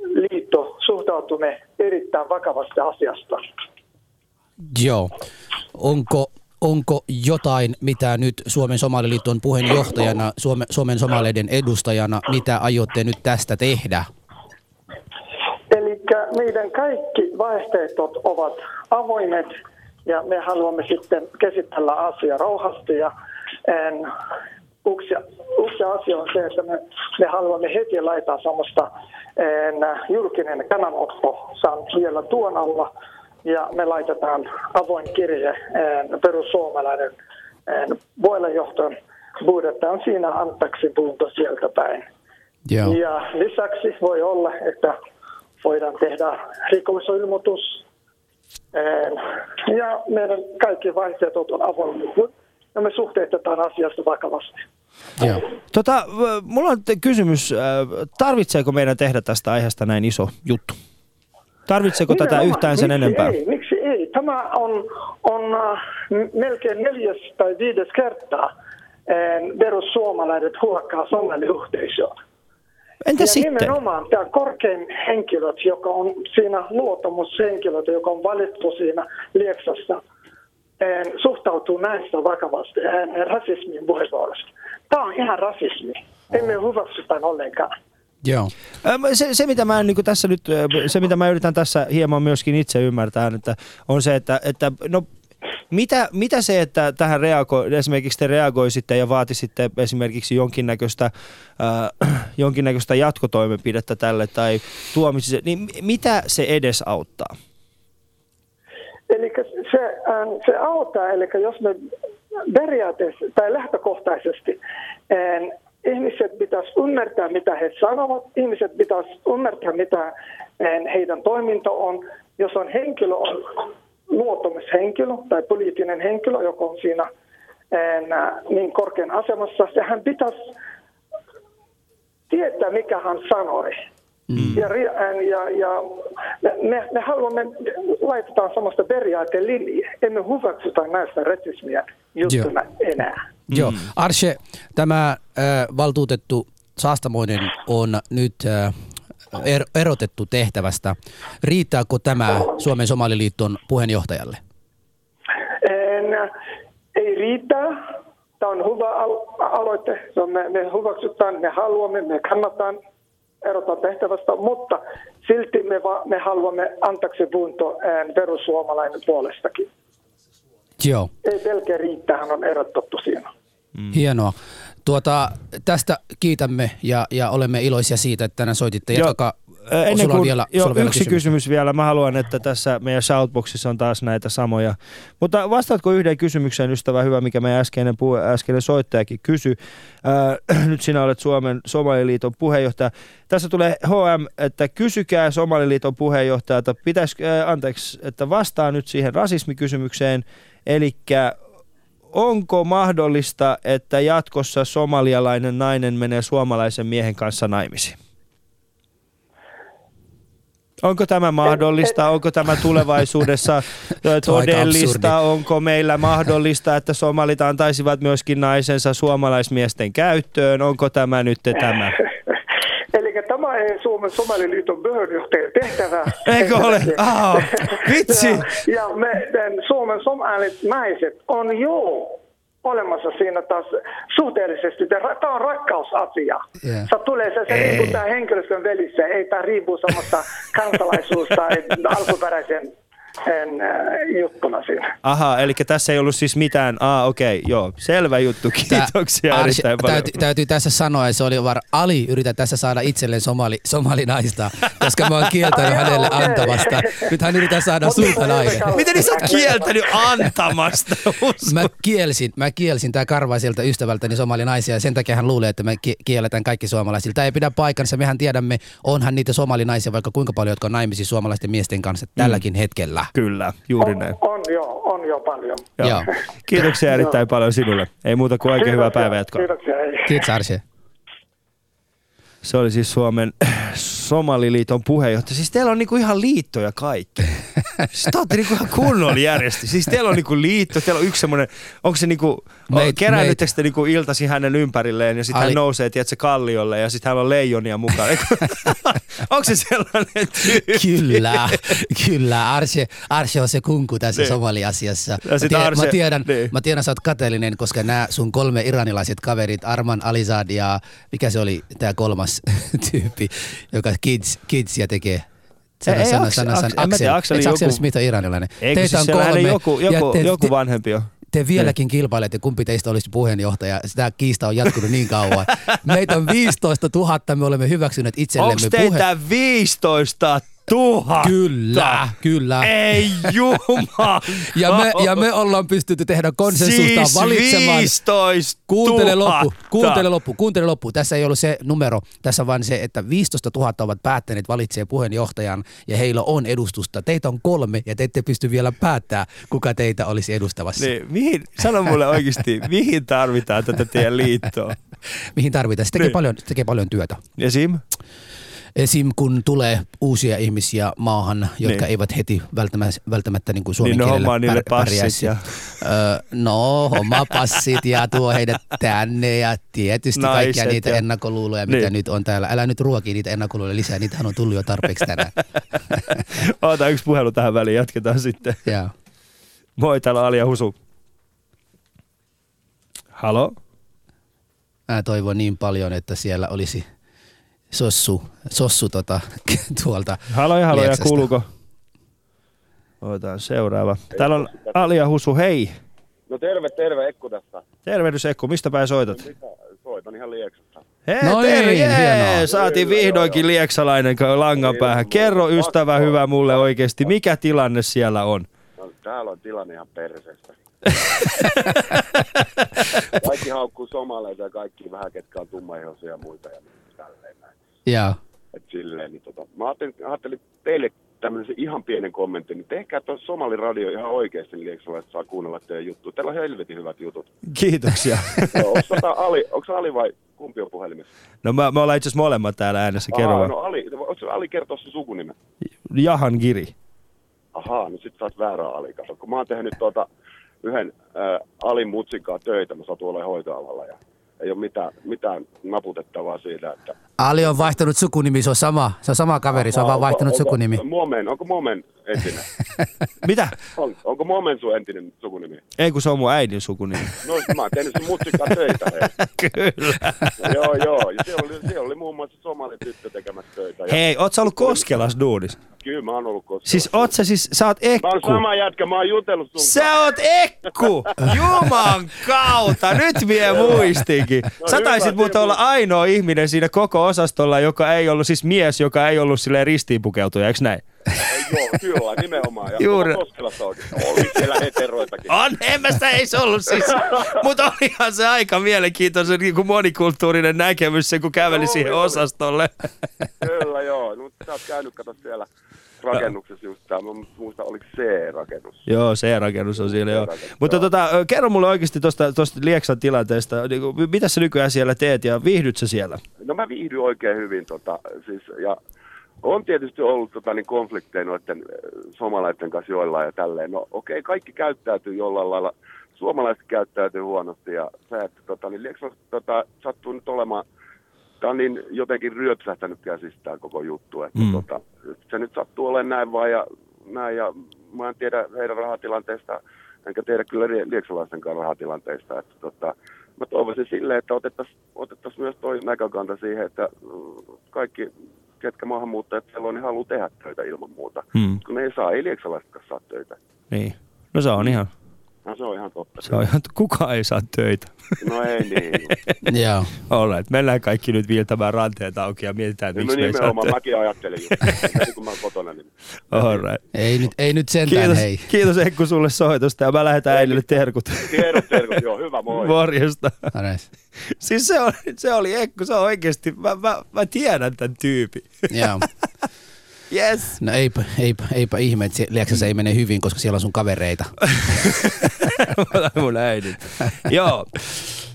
somaliliitto suhtautumme erittäin vakavasti asiasta. Joo. Onko, onko jotain, mitä nyt Suomen Somaliliiton puheenjohtajana, Suome, Suomen somaleiden edustajana, mitä aiotte nyt tästä tehdä? Eli meidän kaikki vaihtoehdot ovat avoimet ja me haluamme sitten käsitellä asiaa rauhasti ja en, yksi, yksi asia on se, että me, me haluamme heti laittaa sellaista en, julkinen kannanotto vielä tuon alla ja me laitetaan avoin kirje en, perussuomalainen en, puheenjohtajan budjetta on siinä antaksi pyyntö sieltä päin. Joo. Ja lisäksi voi olla, että voidaan tehdä rikosilmoitus. Ja meidän kaikki vaihtoehdot on avoimia. Ja me suhteutetaan asiasta vakavasti. Joo. Tota, mulla on te- kysymys, äh, tarvitseeko meidän tehdä tästä aiheesta näin iso juttu? Tarvitseeko tätä Nimenomaan. yhtään sen miksi enempää? Ei, miksi ei? Tämä on, on äh, melkein neljäs tai viides kertaa äh, perussuomalaiset huokkaa somaliyhteisöä. Entä ja sitten? nimenomaan tämä korkein henkilöt, joka on siinä luottamushenkilöt, joka on valittu siinä Lieksassa, suhtautuu näistä vakavasti eh, rasismin puheenvuorosta. Tämä on ihan rasismi. Emme hyväksy tämän ollenkaan. Joo. Se, se, mitä mä niin tässä nyt, äh, se mitä mä yritän tässä hieman myöskin itse ymmärtää, että on se, että, että no, mitä, mitä se, että tähän reago, esimerkiksi te reagoisitte ja vaatisitte esimerkiksi jonkinnäköistä, äh, jonkinnäköistä jatkotoimenpidettä tälle tai tuomisi, niin mitä se edes auttaa? Eli se, ähm, se auttaa, eli jos me periaatteessa tai lähtökohtaisesti ähm, ihmiset pitäisi ymmärtää, mitä he sanovat, ihmiset pitäisi ymmärtää, mitä ähm, heidän toiminto on. Jos on henkilö, on luottamushenkilö tai poliittinen henkilö, joka on siinä niin korkean asemassa, sehän pitäisi tietää, mikä hän sanoi. Mm. Ja, ja, ja me, me haluamme, laitetaan samasta periaatteen linjaa. Emme hyväksytä näistä rasismia juttuna enää. Joo. Arshe, tämä äh, valtuutettu Saastamoinen on nyt äh, er, erotettu tehtävästä. Riittääkö tämä Suomen Somaliliiton puheenjohtajalle? En, ei riittää. Tämä on hyvä al- aloite. On me, me hyväksytään, me haluamme, me kannataan erottaa tehtävästä, mutta silti me, va, me haluamme antaksi punto perussuomalainen puolestakin. Joo. Ei pelkää riittää, hän on erotettu siinä. Mm. Hienoa. Tuota, tästä kiitämme ja, ja olemme iloisia siitä, että tänään soititte. Jatkakaa. Ennen kuin, vielä, jo, vielä yksi kysymys. kysymys. vielä. Mä haluan, että tässä meidän shoutboxissa on taas näitä samoja. Mutta vastaatko yhden kysymykseen, ystävä hyvä, mikä meidän äskeinen, puhe, äskeinen soittajakin kysyi. Äh, nyt sinä olet Suomen Somaliliiton puheenjohtaja. Tässä tulee HM, että kysykää Somaliliiton puheenjohtajalta, pitäis, äh, anteeksi, että vastaa nyt siihen rasismikysymykseen. Eli onko mahdollista, että jatkossa somalialainen nainen menee suomalaisen miehen kanssa naimisiin? Onko tämä mahdollista? Onko tämä tulevaisuudessa todellista? Onko meillä mahdollista, että somalit antaisivat myöskin naisensa suomalaismiesten käyttöön? Onko tämä nyt tämä? Eli tämä ei Suomen Somaliliiton puheenjohtajan tehtävä. Eikö ole? Ah, vitsi! Ja, ja me, Suomen somalit naiset on jo olemassa siinä taas suhteellisesti. Tämä on rakkausasia. Yeah. Se tulee se, se riippuu tämä henkilöstön välissä. Ei tämä riippuu samasta kansalaisuus tai alkuperäisen en, äh, juttuna siinä. Aha, eli tässä ei ollut siis mitään. Ah, okei, okay, joo. Selvä juttu. Tää- Kiitoksia Arsh, erittäin paljon. täytyy, täytyy tässä sanoa, että se oli var Ali yritä tässä saada itselleen somali, somalinaista, koska mä oon kieltänyt hänelle okei. antamasta. Nyt hän yrittää saada sulta nainen. Miten niin sä oot kieltänyt antamasta? Usko. Mä kielsin, mä kielsin tää karvaiselta ystävältäni somalinaisia ja sen takia hän luulee, että me ki- kielletään kaikki suomalaisilta. Tämä ei pidä paikkansa, mehän tiedämme, onhan niitä somalinaisia vaikka kuinka paljon, jotka on naimisiin suomalaisten miesten kanssa tälläkin hetkellä. Kyllä. Kyllä, juuri näin. On, on jo, on jo paljon. Joo. Joo. Kiitoksia erittäin paljon sinulle. Ei muuta kuin oikein hyvää Kiitoksia, päivänjatkoa. Kiitoksia. Hei. Kiitos Arse. Se oli siis Suomen Somaliliiton puheenjohtaja. Siis teillä on niinku ihan liittoja kaikki. Siis te olette niinku ihan kunnolla järjesti. Siis teillä on niinku liitto, teillä on yksi semmoinen, onko se niinku, Meit- kerännyttekö te niinku iltasi hänen ympärilleen ja sitten hän nousee, tiedätkö, kalliolle ja sitten hän on leijonia mukana. onko se sellainen tyyppi? Kyllä, kyllä. Arse, Arse on se kunku tässä Niin. Somali-asiassa. Mä, tiedän, Arse- mä, tiedän, niin. mä tiedän, sä oot kateellinen, koska nämä sun kolme iranilaiset kaverit, Arman Alizad ja mikä se oli tämä kolmas tyyppi, joka kids, kidsia tekee. Ei, ei, Aks- Aks- en mä tiedä, Akseli Eikö Aksel joku- Smith on iranilainen? Eikö siis siellä hänen joku, ja joku, te, joku te, vanhempi on? Te vieläkin kilpailette, kumpi teistä olisi puheenjohtaja. Sitä kiista on jatkunut niin kauan. Meitä on 15 000, me olemme hyväksyneet itsellemme Onko teitä 15 000? Kyllä, kyllä. Ei jumala. Ja me, ja me ollaan pystytty tehdä konsensusta siis valitsemaan. 15 Kuuntele 000. loppu, kuuntele loppu, kuuntele loppu. Tässä ei ollut se numero, tässä vaan se, että 15 000 ovat päättäneet valitsee puheenjohtajan ja heillä on edustusta. Teitä on kolme ja te ette pysty vielä päättää, kuka teitä olisi edustavassa. Niin, mihin, sano mulle oikeasti, mihin tarvitaan tätä teidän liittoa? Mihin tarvitaan? Se tekee, Niin. paljon, se tekee paljon työtä. Esim? Esim. kun tulee uusia ihmisiä maahan, jotka Niin. eivät heti välttämättä, välttämättä niin kuin suomen Niin ne kielellä niille pär- pärjäisi. passit ja- Öö, no, homma passit ja tuo heidät tänne ja tietysti Naiset kaikkia niitä ja- ennakkoluuloja, mitä Niin. nyt on täällä. Älä nyt ruoki niitä ennakkoluuloja lisää, niitähän on tullut jo tarpeeksi tänään. Ota yksi puhelu tähän väliin, jatketaan sitten. Joo. Moi, täällä Alia Husu. Halo? Mä toivon niin paljon, että siellä olisi sossu, sossu tota, tuolta Halo ja halo, ja Lieksasta. kuuluuko? Otetaan seuraava. Täällä on Alia Husu, hei. No terve, terve, Ekku tässä. Tervehdys Ekku, mistä päin soitat? Mitä? Soitan ihan Lieksasta. Hei, No terve, niin, jee, saatiin Kyllä, vihdoinkin joo, lieksalainen langan päähän. no, Kerro ystävä hyvä mulle oikeasti, mikä tilanne siellä on? No, täällä on tilanne ihan perseestä. kaikki haukkuu somaleita ja kaikki vähän, ketkä on tummaihoisia ja muita ja. Joo. Et silleen, niin tota, mä ajattelin, ajattelin teille tämmöisen ihan pienen kommentin, niin tehkää tuo Somali Radio ihan oikeasti, niin lieksalaiset saa kuunnella teidän juttuja. Teillä on helvetin hyvät jutut. Kiitoksia. Onko tota Ali, onko Ali vai kumpi on puhelimessa? No mä, me ollaan itse asiassa molemmat täällä äänessä, vaan. no Ali, onko Ali kertoa sun sukunimen? Jahan Giri. Ahaa, no sit sä oot väärä Ali. Kato, kun mä oon tehnyt tuota yhden äh, Alin mutsikaa töitä, mä satun olemaan hoitoalalla ja ei ole mitään, mitään naputettavaa siitä, että... Ali on vaihtanut sukunimi, se on sama, se on sama kaveri, se on vaan Onko- vaihtanut onko, sukunimi. Momen, onko Momen entinen? Mitä? On, onko Momen sun entinen sukunimi? Ei kun se on mun äidin sukunimi. No mä oon tehnyt sun mutsikaa töitä, hei. Kyllä. joo, joo. Ja siellä oli, siellä oli muun muassa somali tyttö tekemässä töitä. Ja Hei, oot sä ollut Koskelas duudis? Kyllä mä oon ollut koskaan. Siis oot sä siis, sä oot Mä oon Ekku. sama jätkä, mä oon jutellut sun Sä oot Ekku! Juman kautta! Nyt vie muistinkin. Sä hyvä, taisit muuten hyvä. olla ainoa ihminen siinä koko osastolla, joka ei ollut, siis mies, joka ei ollut silleen ristiinpukeutuja, eikö näin? Joo, kyllä, nimenomaan. Ja Juuri. Koskelassa oikein. Oli siellä heteroitakin. On, en mä sitä ei se ollut siis. Mutta olihan se aika mielenkiintoinen niin kuin monikulttuurinen näkemys se, kun käveli Oli, siihen oli. osastolle. Kyllä, joo. No, mutta sä oot käynyt, kato siellä rakennuksessa just tää, mä muistan, oliko C-rakennus? Joo, se rakennus on siellä, joo. C-rakennus, Mutta joo. tota, kerro mulle oikeasti tuosta tosta Lieksan tilanteesta. Niin kuin, mitä sä nykyään siellä teet ja viihdyt sä siellä? No mä viihdyin oikein hyvin, tota, siis, ja on tietysti ollut tota, niin konflikteja noiden äh, somalaisten kanssa joillain ja tälleen. No okei, okay, kaikki käyttäytyy jollain lailla. Suomalaiset käyttäytyy huonosti ja se, että tota, niin Lieksan tota, sattuu nyt olemaan, tämä on niin jotenkin ryöpsähtänyt käsistään koko juttu, että Mm. tota, se nyt sattuu olemaan näin vaan ja näin ja mä en tiedä heidän rahatilanteesta, enkä tiedä kyllä lie- lieksalaistenkaan rahatilanteista, että tota, mä toivoisin silleen, että otettaisiin otettais myös toi näkökanta siihen, että kaikki, ketkä maahanmuuttajat siellä on, niin haluaa tehdä töitä ilman muuta. Hmm. Kun ne ei saa, ei lieksalaisetkaan saa töitä. Niin. No se on ihan, No, se on ihan totta. se on ihan, kuka ei saa töitä. No ei niin. Joo. Alright, mennään kaikki nyt viiltämään ranteet auki ja mietitään, että No miksi me ei saa nimenomaan, töitä. mäkin ajattelin just. Kun mä oon kotona, niin Alright. Ei nyt, ei nyt sentään, Kiitos, hei. kiitos Ekku sulle soitosta ja mä lähetän äidille terkut. tiedot, terkut, joo, hyvä, moi. Morjesta. Aines. Siis se oli, se oli Ekku, se on oikeasti, mä, mä, mä tiedän tämän tyypin. Joo. Yes. No eipä, eipä, eipä ihme, että Lieksassa ei mene hyvin, koska siellä on sun kavereita. mun äidit. Joo.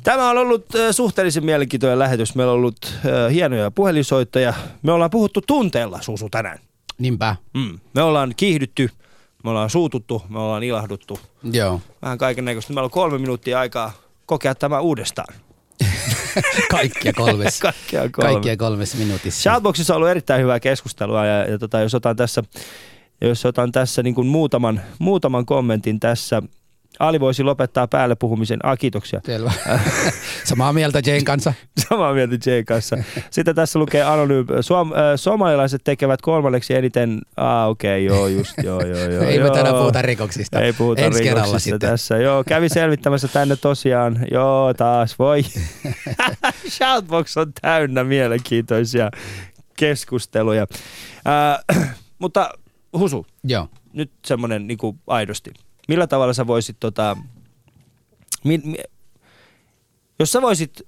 Tämä on ollut suhteellisen mielenkiintoinen lähetys. Meillä on ollut hienoja puhelinsoittajia. Me ollaan puhuttu tunteella, Susu, tänään. Niinpä. Mm. Me ollaan kiihdytty, me ollaan suututtu, me ollaan ilahduttu. Joo. Vähän kaiken näköistä. Meillä on kolme minuuttia aikaa kokea tämä uudestaan. Kaikkia kolmessa. Kaikkia kolme. Kaikkia kolmessa minuutissa. Shoutboxissa on ollut erittäin hyvää keskustelua ja, ja tota, jos otan tässä, jos otan tässä niin kuin muutaman, muutaman kommentin tässä. Ali voisi lopettaa päälle puhumisen. Ah, kiitoksia. Selvä. Samaa mieltä Jane kanssa. Samaa mieltä Jay kanssa. Sitten tässä lukee Anonym. Suom, äh, somalilaiset tekevät kolmanneksi eniten. Ah, okei, okay, joo, just, joo, joo, joo. Ei me joo. tänään puhuta rikoksista. Ei puhuta Ensi rikoksista sitten. tässä. Joo, kävi selvittämässä tänne tosiaan. Joo, taas voi. Shoutbox on täynnä mielenkiintoisia keskusteluja. Äh, mutta Husu, Joo. nyt semmoinen niin aidosti. Millä tavalla sä voisit, tota, mi, mi, jos sä voisit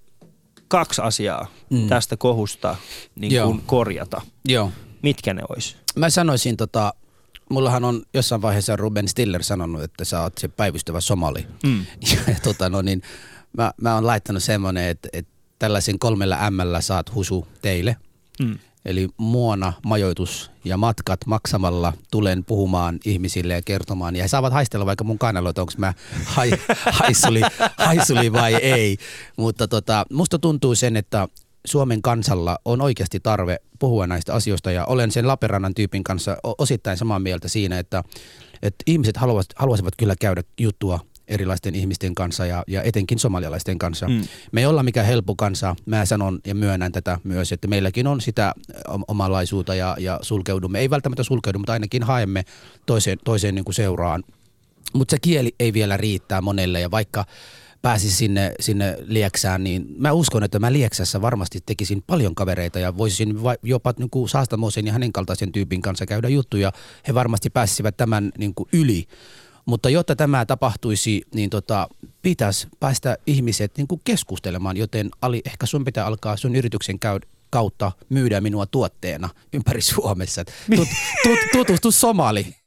kaksi asiaa Mm. tästä kohusta niin Joo. kuin korjata, Joo. mitkä ne olisi? Mä sanoisin tota, mullahan on jossain vaiheessa Ruben Stiller sanonut, että sä oot se päivystävä somali. Mm. Ja, ja tota, no niin, mä, mä oon laittanut semmonen, että, että tällaisen kolmella M saat husu teille. Mm. Eli muona, majoitus ja matkat maksamalla tulen puhumaan ihmisille ja kertomaan. Ja he saavat haistella vaikka mun kannalla, että onko mä hai, haisuli, haisuli vai ei. Mutta tota, musta tuntuu sen, että Suomen kansalla on oikeasti tarve puhua näistä asioista ja olen sen Laperannan tyypin kanssa osittain samaa mieltä siinä, että, että ihmiset haluaisivat, haluaisivat kyllä käydä juttua erilaisten ihmisten kanssa ja, ja etenkin somalialaisten kanssa. Mm. Me ei olla mikään helppo kansa. Mä sanon ja myönnän tätä myös, että meilläkin on sitä om- omalaisuutta ja, ja sulkeudumme. Ei välttämättä sulkeudu, mutta ainakin haemme toiseen, toiseen niin kuin seuraan. Mutta se kieli ei vielä riittää monelle ja vaikka pääsisi sinne, sinne Lieksään, niin mä uskon, että mä Lieksässä varmasti tekisin paljon kavereita ja voisin va- jopa niin kuin Saastamoisen ja hänen kaltaisen tyypin kanssa käydä juttuja. He varmasti pääsisivät tämän niin kuin yli. Mutta jotta tämä tapahtuisi, niin tota, pitäisi päästä ihmiset niin kuin keskustelemaan, joten Ali, ehkä sun pitää alkaa sun yrityksen käy, kautta myydä minua tuotteena ympäri Suomessa. Tut, tut, tutustu Somali.